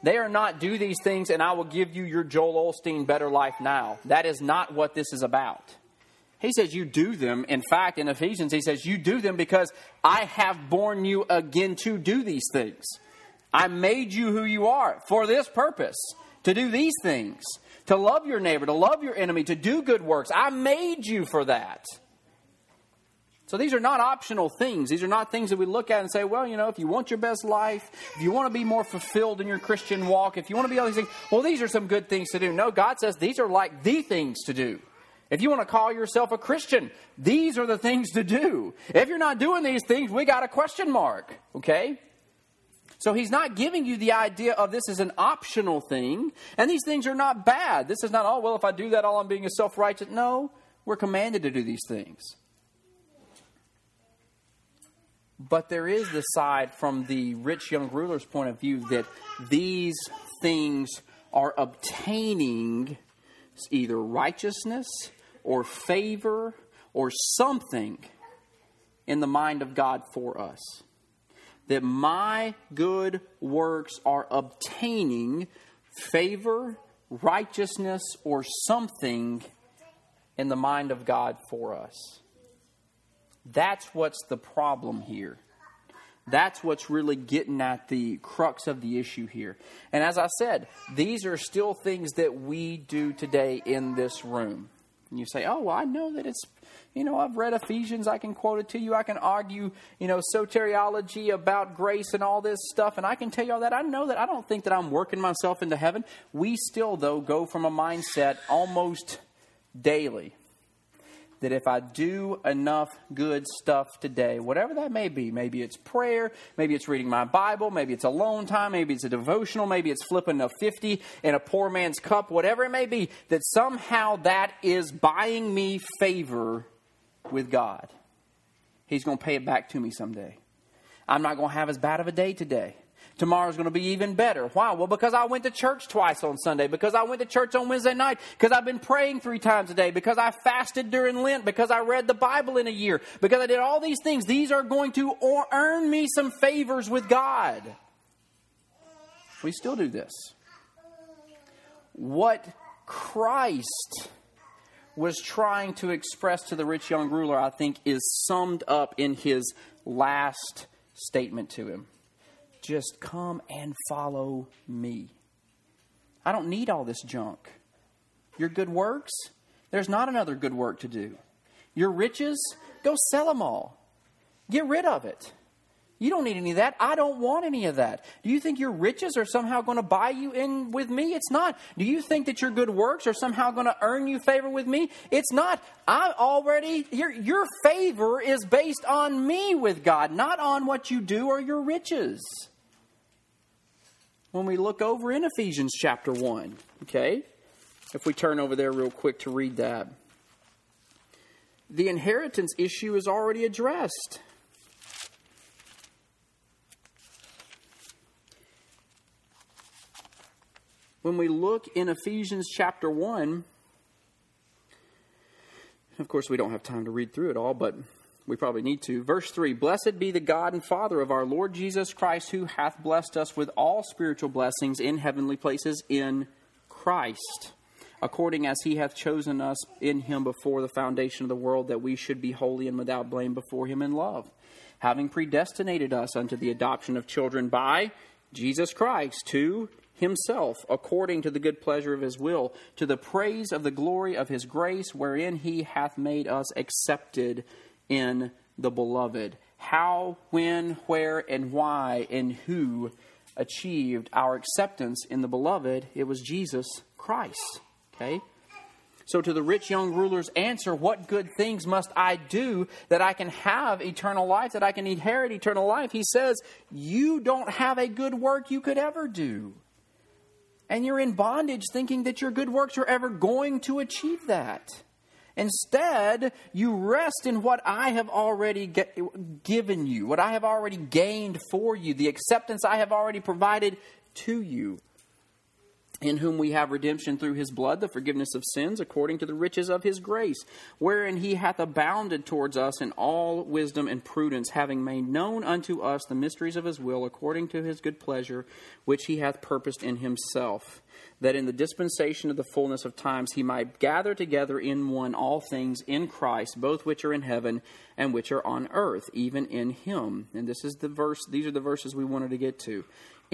They are not do these things and I will give you your Joel Osteen better life now. That is not what this is about. He says, You do them. In fact, in Ephesians, he says, You do them because I have born you again to do these things. I made you who you are for this purpose, to do these things, to love your neighbor, to love your enemy, to do good works. I made you for that. So these are not optional things. These are not things that we look at and say, well, you know, if you want your best life, if you want to be more fulfilled in your Christian walk, if you want to be all these things, well, these are some good things to do. No, God says these are like the things to do. If you want to call yourself a Christian, these are the things to do. If you're not doing these things, we got a question mark, okay? So he's not giving you the idea of this is an optional thing, and these things are not bad. This is not, oh, well, if I do that, all I'm being is self righteous. No, we're commanded to do these things. But there is the side from the rich young ruler's point of view that these things are obtaining either righteousness or favor or something in the mind of God for us. That my good works are obtaining favor, righteousness, or something in the mind of God for us. That's what's the problem here. That's what's really getting at the crux of the issue here. And as I said, these are still things that we do today in this room. And you say, oh, well, I know that it's, you know, I've read Ephesians. I can quote it to you. I can argue, you know, soteriology about grace and all this stuff. And I can tell you all that. I know that. I don't think that I'm working myself into heaven. We still, though, go from a mindset almost daily that if I do enough good stuff today, whatever that may be, maybe it's prayer, maybe it's reading my Bible, maybe it's alone time, maybe it's a devotional, maybe it's flipping a 50 in a poor man's cup, whatever it may be, that somehow that is buying me favor with God. He's going to pay it back to me someday. I'm not going to have as bad of a day today. Tomorrow's going to be even better. Why? Well, because I went to church twice on Sunday, because I went to church on Wednesday night, because I've been praying three times a day, because I fasted during Lent, because I read the Bible in a year, because I did all these things. These are going to earn me some favors with God. We still do this. What Christ was trying to express to the rich young ruler, I think, is summed up in his last statement to him just come and follow me. I don't need all this junk. Your good works, there's not another good work to do. Your riches, go sell them all. Get rid of it. You don't need any of that. I don't want any of that. Do you think your riches are somehow going to buy you in with me? It's not. Do you think that your good works are somehow going to earn you favor with me? It's not. I already your your favor is based on me with God, not on what you do or your riches when we look over in Ephesians chapter 1. Okay? If we turn over there real quick to read that. The inheritance issue is already addressed. When we look in Ephesians chapter 1, of course, we don't have time to read through it all, but we probably need to. Verse 3 Blessed be the God and Father of our Lord Jesus Christ, who hath blessed us with all spiritual blessings in heavenly places in Christ, according as he hath chosen us in him before the foundation of the world, that we should be holy and without blame before him in love, having predestinated us unto the adoption of children by Jesus Christ to himself, according to the good pleasure of his will, to the praise of the glory of his grace, wherein he hath made us accepted in the beloved. How, when, where, and why, and who achieved our acceptance in the beloved? It was Jesus Christ. Okay? So, to the rich young ruler's answer, What good things must I do that I can have eternal life, that I can inherit eternal life? He says, You don't have a good work you could ever do. And you're in bondage thinking that your good works are ever going to achieve that. Instead, you rest in what I have already get, given you, what I have already gained for you, the acceptance I have already provided to you in whom we have redemption through his blood, the forgiveness of sins, according to the riches of his grace, wherein he hath abounded towards us in all wisdom and prudence, having made known unto us the mysteries of his will, according to his good pleasure, which he hath purposed in himself, that in the dispensation of the fullness of times he might gather together in one all things in Christ, both which are in heaven and which are on earth, even in him. And this is the verse, these are the verses we wanted to get to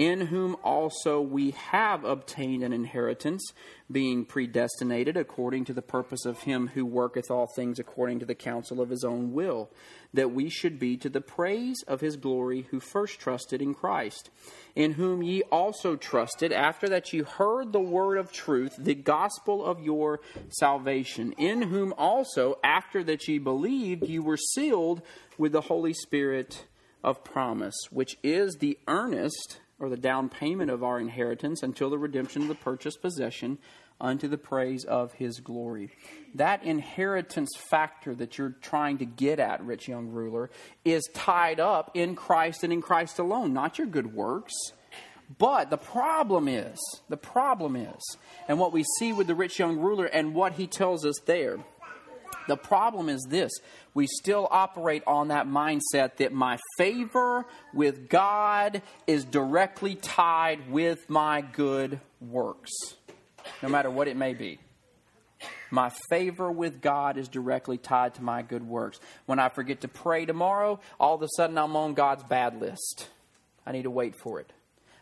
in whom also we have obtained an inheritance, being predestinated according to the purpose of him who worketh all things according to the counsel of his own will, that we should be to the praise of his glory who first trusted in Christ, in whom ye also trusted, after that ye heard the word of truth, the gospel of your salvation, in whom also, after that ye believed, ye were sealed with the Holy Spirit of promise, which is the earnest or the down payment of our inheritance until the redemption of the purchased possession unto the praise of his glory. That inheritance factor that you're trying to get at, rich young ruler, is tied up in Christ and in Christ alone, not your good works. But the problem is, the problem is, and what we see with the rich young ruler and what he tells us there, the problem is this we still operate on that mindset that my favor with God is directly tied with my good works, no matter what it may be. My favor with God is directly tied to my good works. When I forget to pray tomorrow, all of a sudden I'm on God's bad list. I need to wait for it.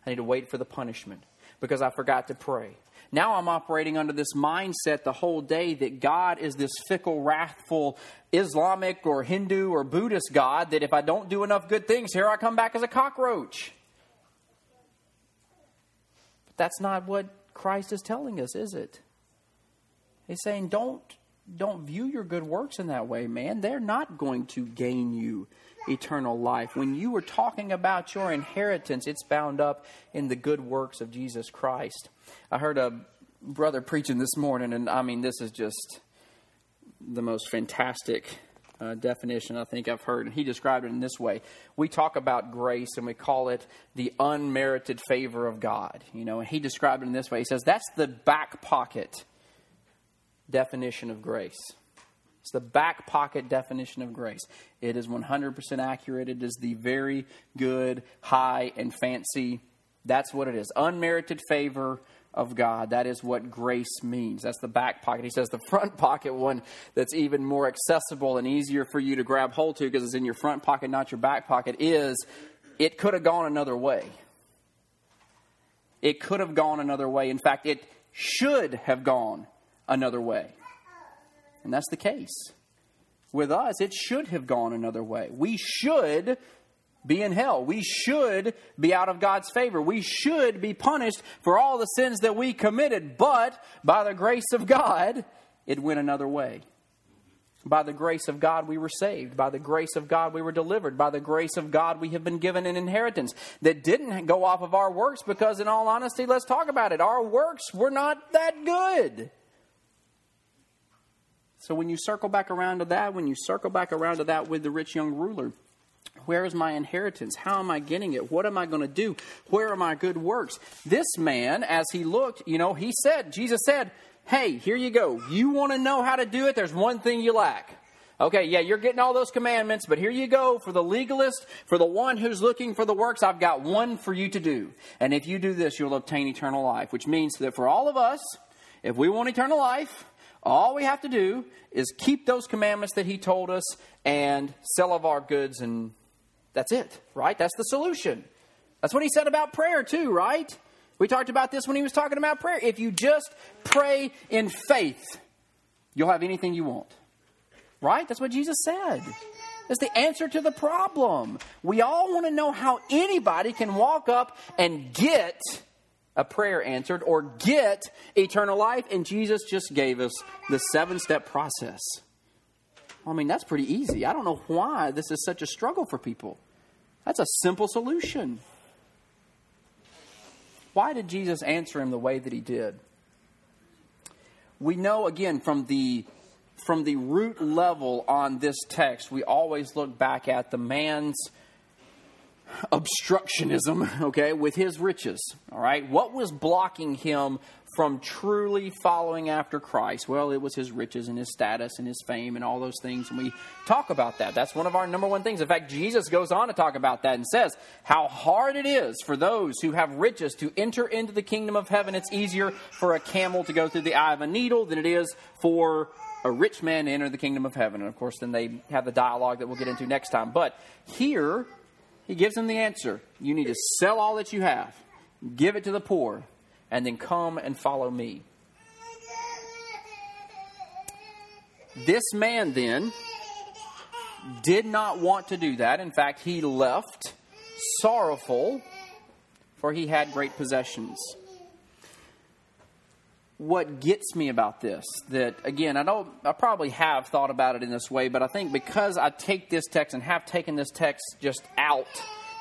I need to wait for the punishment because I forgot to pray. Now I'm operating under this mindset the whole day that God is this fickle, wrathful Islamic or Hindu or Buddhist God that if I don't do enough good things, here I come back as a cockroach. But that's not what Christ is telling us, is it? He's saying, don't, don't view your good works in that way, man. They're not going to gain you eternal life. When you were talking about your inheritance, it's bound up in the good works of Jesus Christ. I heard a brother preaching this morning, and I mean, this is just the most fantastic uh, definition I think I've heard. And he described it in this way We talk about grace and we call it the unmerited favor of God. You know, and he described it in this way He says, That's the back pocket definition of grace. It's the back pocket definition of grace. It is 100% accurate. It is the very good, high, and fancy. That's what it is. Unmerited favor of God. That is what grace means. That's the back pocket. He says the front pocket one that's even more accessible and easier for you to grab hold to because it's in your front pocket, not your back pocket, is it could have gone another way. It could have gone another way. In fact, it should have gone another way. And that's the case. With us, it should have gone another way. We should be in hell. We should be out of God's favor. We should be punished for all the sins that we committed. But by the grace of God, it went another way. By the grace of God, we were saved. By the grace of God, we were delivered. By the grace of God, we have been given an inheritance that didn't go off of our works because, in all honesty, let's talk about it. Our works were not that good. So when you circle back around to that, when you circle back around to that with the rich young ruler, where is my inheritance? How am I getting it? What am I going to do? Where are my good works? This man, as he looked, you know, he said, Jesus said, Hey, here you go. You want to know how to do it? There's one thing you lack. Okay, yeah, you're getting all those commandments, but here you go. For the legalist, for the one who's looking for the works, I've got one for you to do. And if you do this, you'll obtain eternal life, which means that for all of us, if we want eternal life, all we have to do is keep those commandments that he told us and sell of our goods, and that's it, right? That's the solution. That's what he said about prayer, too, right? We talked about this when he was talking about prayer. If you just pray in faith, you'll have anything you want. Right? That's what Jesus said. That's the answer to the problem. We all want to know how anybody can walk up and get a prayer answered or get eternal life, and Jesus just gave us the seven step process. I mean, that's pretty easy. I don't know why this is such a struggle for people. That's a simple solution. Why did Jesus answer him the way that he did? We know again from the from the root level on this text, we always look back at the man's obstructionism, okay, with his riches. All right? What was blocking him from truly following after Christ? Well, it was his riches and his status and his fame and all those things. And we talk about that. That's one of our number one things. In fact, Jesus goes on to talk about that and says how hard it is for those who have riches to enter into the kingdom of heaven. It's easier for a camel to go through the eye of a needle than it is for a rich man to enter the kingdom of heaven. And of course, then they have the dialogue that we'll get into next time. But here, he gives them the answer. You need to sell all that you have, give it to the poor, and then come and follow me. This man then did not want to do that. In fact, he left sorrowful, for he had great possessions. What gets me about this, that again, I don't, I probably have thought about it in this way, but I think because I take this text and have taken this text just out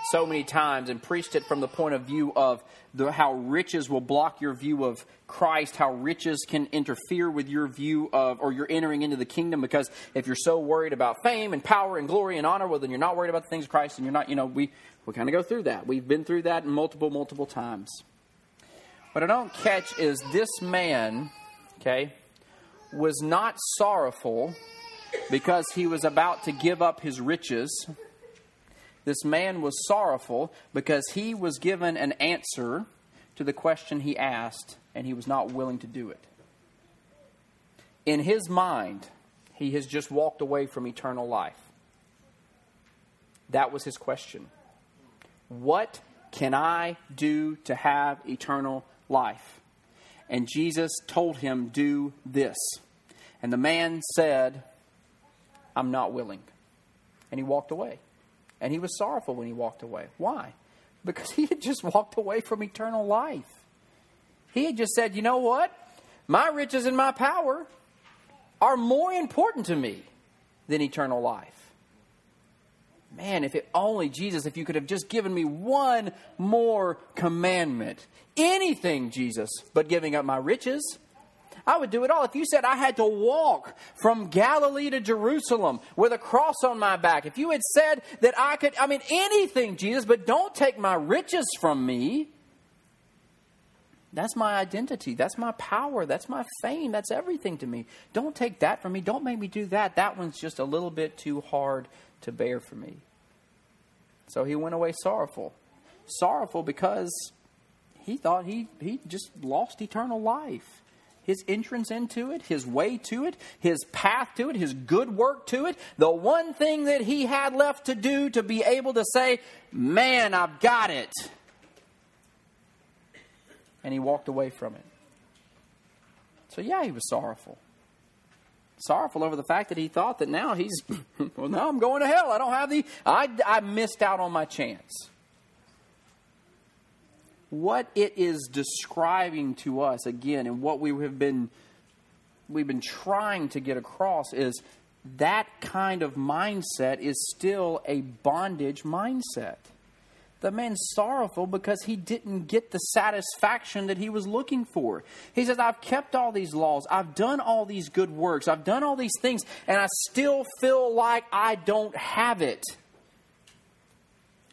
so many times and preached it from the point of view of the, how riches will block your view of Christ, how riches can interfere with your view of, or you're entering into the kingdom. Because if you're so worried about fame and power and glory and honor, well, then you're not worried about the things of Christ, and you're not, you know, we we kind of go through that. We've been through that multiple, multiple times. What I don't catch is this man, okay, was not sorrowful because he was about to give up his riches this man was sorrowful because he was given an answer to the question he asked, and he was not willing to do it. In his mind, he has just walked away from eternal life. That was his question. What can I do to have eternal life? And Jesus told him, Do this. And the man said, I'm not willing. And he walked away. And he was sorrowful when he walked away. Why? Because he had just walked away from eternal life. He had just said, you know what? My riches and my power are more important to me than eternal life. Man, if it only, Jesus, if you could have just given me one more commandment. Anything, Jesus, but giving up my riches. I would do it all. If you said I had to walk from Galilee to Jerusalem with a cross on my back, if you had said that I could, I mean, anything, Jesus, but don't take my riches from me. That's my identity. That's my power. That's my fame. That's everything to me. Don't take that from me. Don't make me do that. That one's just a little bit too hard to bear for me. So he went away sorrowful. Sorrowful because he thought he, he just lost eternal life his entrance into it, his way to it, his path to it, his good work to it, the one thing that he had left to do to be able to say, Man, I've got it. And he walked away from it. So, yeah, he was sorrowful. Sorrowful over the fact that he thought that now he's, well, now I'm going to hell. I don't have the, I, I missed out on my chance what it is describing to us again and what we have been we've been trying to get across is that kind of mindset is still a bondage mindset. The man's sorrowful because he didn't get the satisfaction that he was looking for. He says, I've kept all these laws, I've done all these good works, I've done all these things, and I still feel like I don't have it.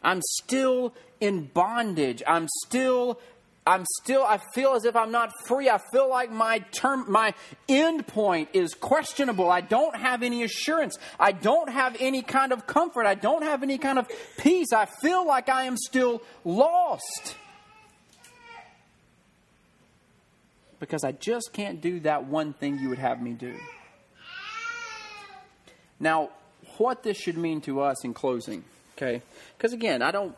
I'm still in bondage. I'm still I'm still I feel as if I'm not free. I feel like my term my end point is questionable. I don't have any assurance. I don't have any kind of comfort. I don't have any kind of peace. I feel like I am still lost. Because I just can't do that one thing you would have me do. Now, what this should mean to us in closing, okay? Because again, I don't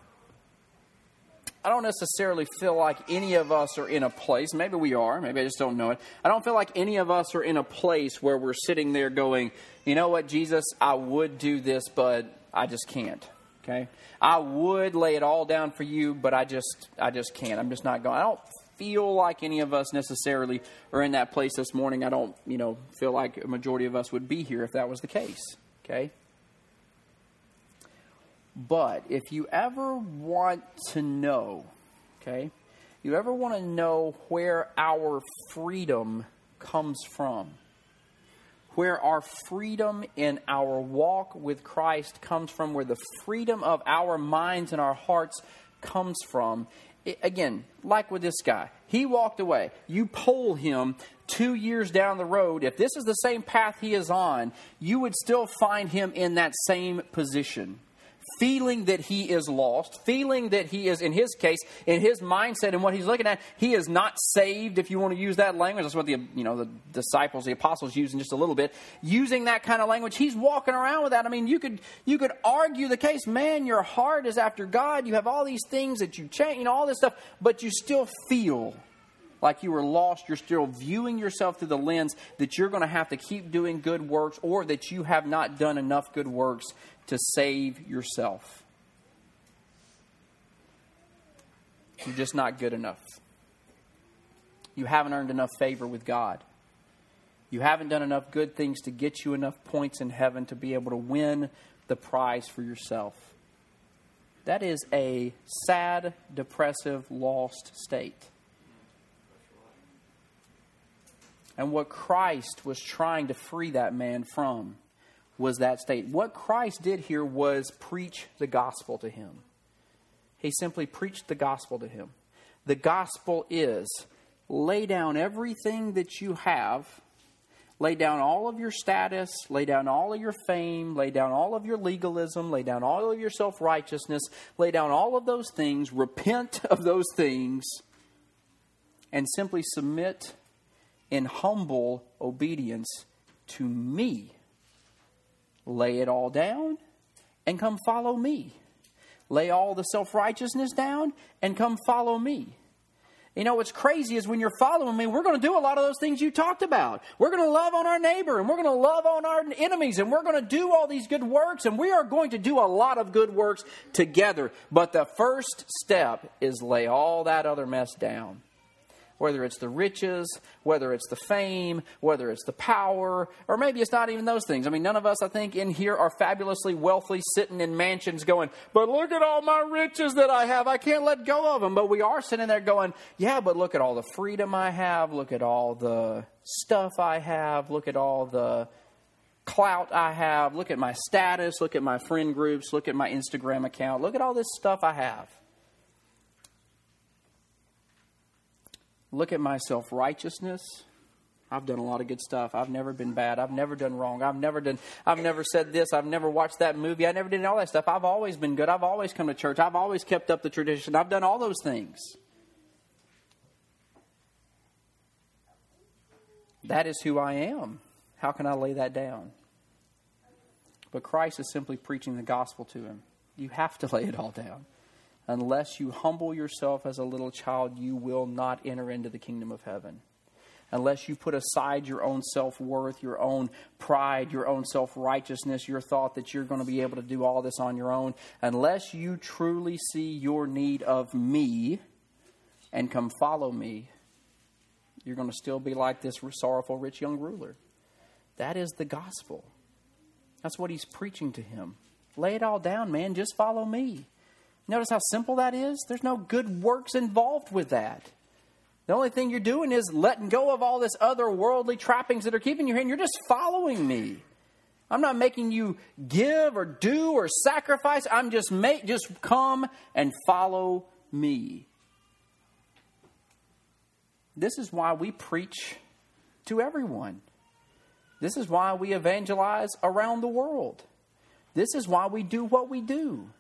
I don't necessarily feel like any of us are in a place, maybe we are, maybe I just don't know it. I don't feel like any of us are in a place where we're sitting there going, you know what, Jesus, I would do this, but I just can't. Okay? I would lay it all down for you, but I just I just can't. I'm just not going. I don't feel like any of us necessarily are in that place this morning. I don't, you know, feel like a majority of us would be here if that was the case. Okay? But if you ever want to know, okay, you ever want to know where our freedom comes from, where our freedom in our walk with Christ comes from, where the freedom of our minds and our hearts comes from. It, again, like with this guy, he walked away. You pull him two years down the road. If this is the same path he is on, you would still find him in that same position feeling that he is lost, feeling that he is, in his case, in his mindset and what he's looking at, he is not saved, if you want to use that language. That's what the, you know, the disciples, the apostles use in just a little bit. Using that kind of language, he's walking around with that. I mean, you could, you could argue the case, man, your heart is after God. You have all these things that you change, you know, all this stuff, but you still feel like you were lost, you're still viewing yourself through the lens that you're going to have to keep doing good works or that you have not done enough good works to save yourself. You're just not good enough. You haven't earned enough favor with God. You haven't done enough good things to get you enough points in heaven to be able to win the prize for yourself. That is a sad, depressive, lost state. And what Christ was trying to free that man from was that state. What Christ did here was preach the gospel to him. He simply preached the gospel to him. The gospel is lay down everything that you have, lay down all of your status, lay down all of your fame, lay down all of your legalism, lay down all of your self righteousness, lay down all of those things, repent of those things, and simply submit in humble obedience to me lay it all down and come follow me. Lay all the self righteousness down and come follow me. You know, what's crazy is when you're following me, we're going to do a lot of those things you talked about. We're going to love on our neighbor and we're going to love on our enemies and we're going to do all these good works and we are going to do a lot of good works together. But the first step is lay all that other mess down whether it's the riches, whether it's the fame, whether it's the power, or maybe it's not even those things. I mean, none of us, I think, in here are fabulously wealthy, sitting in mansions going, but look at all my riches that I have. I can't let go of them. But we are sitting there going, yeah, but look at all the freedom I have. Look at all the stuff I have. Look at all the clout I have. Look at my status. Look at my friend groups. Look at my Instagram account. Look at all this stuff I have. Look at my self righteousness. I've done a lot of good stuff. I've never been bad. I've never done wrong. I've never done I've never said this. I've never watched that movie. I never did all that stuff. I've always been good. I've always come to church. I've always kept up the tradition. I've done all those things. That is who I am. How can I lay that down? But Christ is simply preaching the gospel to him. You have to lay it all down. Unless you humble yourself as a little child, you will not enter into the kingdom of heaven. Unless you put aside your own self worth, your own pride, your own self righteousness, your thought that you're going to be able to do all this on your own, unless you truly see your need of me and come follow me, you're going to still be like this sorrowful rich young ruler. That is the gospel. That's what he's preaching to him. Lay it all down, man. Just follow me. Notice how simple that is? There's no good works involved with that. The only thing you're doing is letting go of all this other worldly trappings that are keeping you here, you're just following me. I'm not making you give or do or sacrifice. I'm just make just come and follow me. This is why we preach to everyone. This is why we evangelize around the world. This is why we do what we do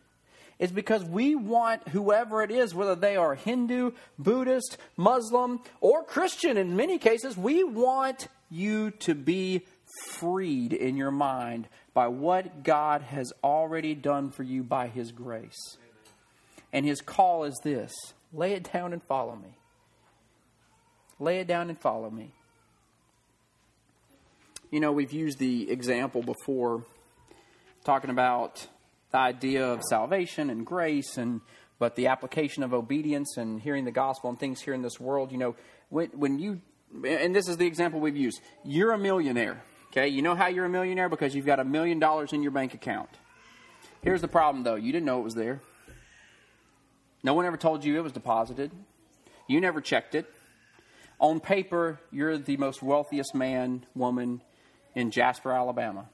is because we want whoever it is, whether they are Hindu, Buddhist, Muslim, or Christian in many cases, we want you to be freed in your mind by what God has already done for you by His grace. And his call is this lay it down and follow me. Lay it down and follow me. You know, we've used the example before talking about the idea of salvation and grace and but the application of obedience and hearing the gospel and things here in this world, you know, when, when you, and this is the example we've used, you're a millionaire, okay? You know how you're a millionaire? Because you've got a million dollars in your bank account. Here's the problem, though you didn't know it was there. No one ever told you it was deposited. You never checked it. On paper, you're the most wealthiest man, woman in Jasper, Alabama.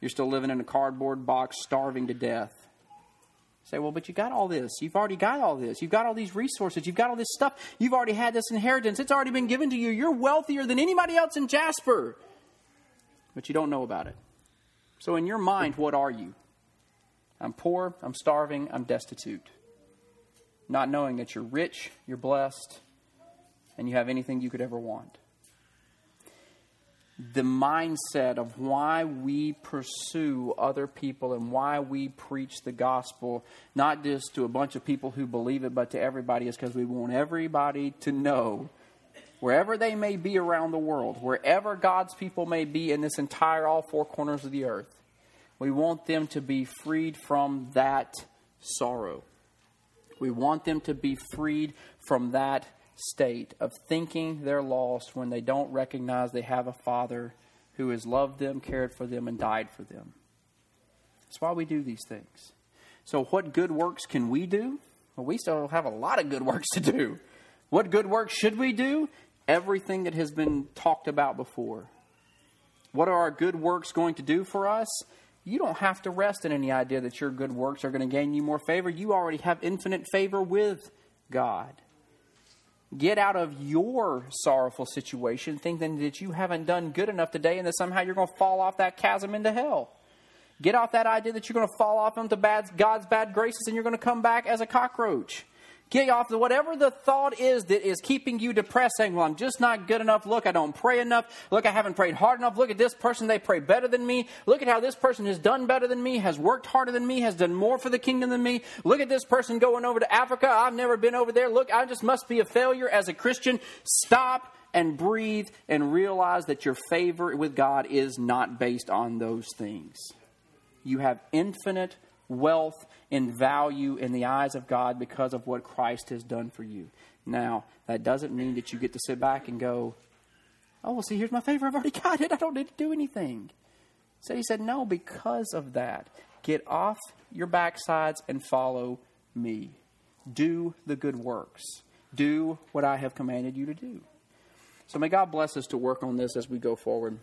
You're still living in a cardboard box, starving to death. Say, well, but you got all this. You've already got all this. You've got all these resources. You've got all this stuff. You've already had this inheritance. It's already been given to you. You're wealthier than anybody else in Jasper. But you don't know about it. So, in your mind, what are you? I'm poor. I'm starving. I'm destitute. Not knowing that you're rich, you're blessed, and you have anything you could ever want the mindset of why we pursue other people and why we preach the gospel, not just to a bunch of people who believe it, but to everybody, is because we want everybody to know, wherever they may be around the world, wherever God's people may be in this entire, all four corners of the earth, we want them to be freed from that sorrow. We want them to be freed from that state of thinking they're lost when they don't recognize they have a Father who has loved them, cared for them, and died for them. That's why we do these things. So, what good works can we do? Well, we still have a lot of good works to do. What good works should we do? Everything that has been talked about before. What are our good works going to do for us? You don't have to rest in any idea that your good works are going to gain you more favor. You already have infinite favor with God. Get out of your sorrowful situation thinking that you haven't done good enough today and that somehow you're going to fall off that chasm into hell. Get off that idea that you're going to fall off into God's bad graces and you're going to come back as a cockroach. Get off the, whatever the thought is that is keeping you depressed, saying, Well, I'm just not good enough. Look, I don't pray enough. Look, I haven't prayed hard enough. Look at this person, they pray better than me. Look at how this person has done better than me, has worked harder than me, has done more for the kingdom than me. Look at this person going over to Africa. I've never been over there. Look, I just must be a failure as a Christian. Stop and breathe and realize that your favor with God is not based on those things. You have infinite wealth and value in the eyes of God because of what Christ has done for you. Now, that doesn't mean that you get to sit back and go, oh, well, see, here's my favor. I've already got it. I don't need to do anything. So he said, no, because of that, get off your backsides and follow me. Do the good works. Do what I have commanded you to do. So may God bless us to work on this as we go forward.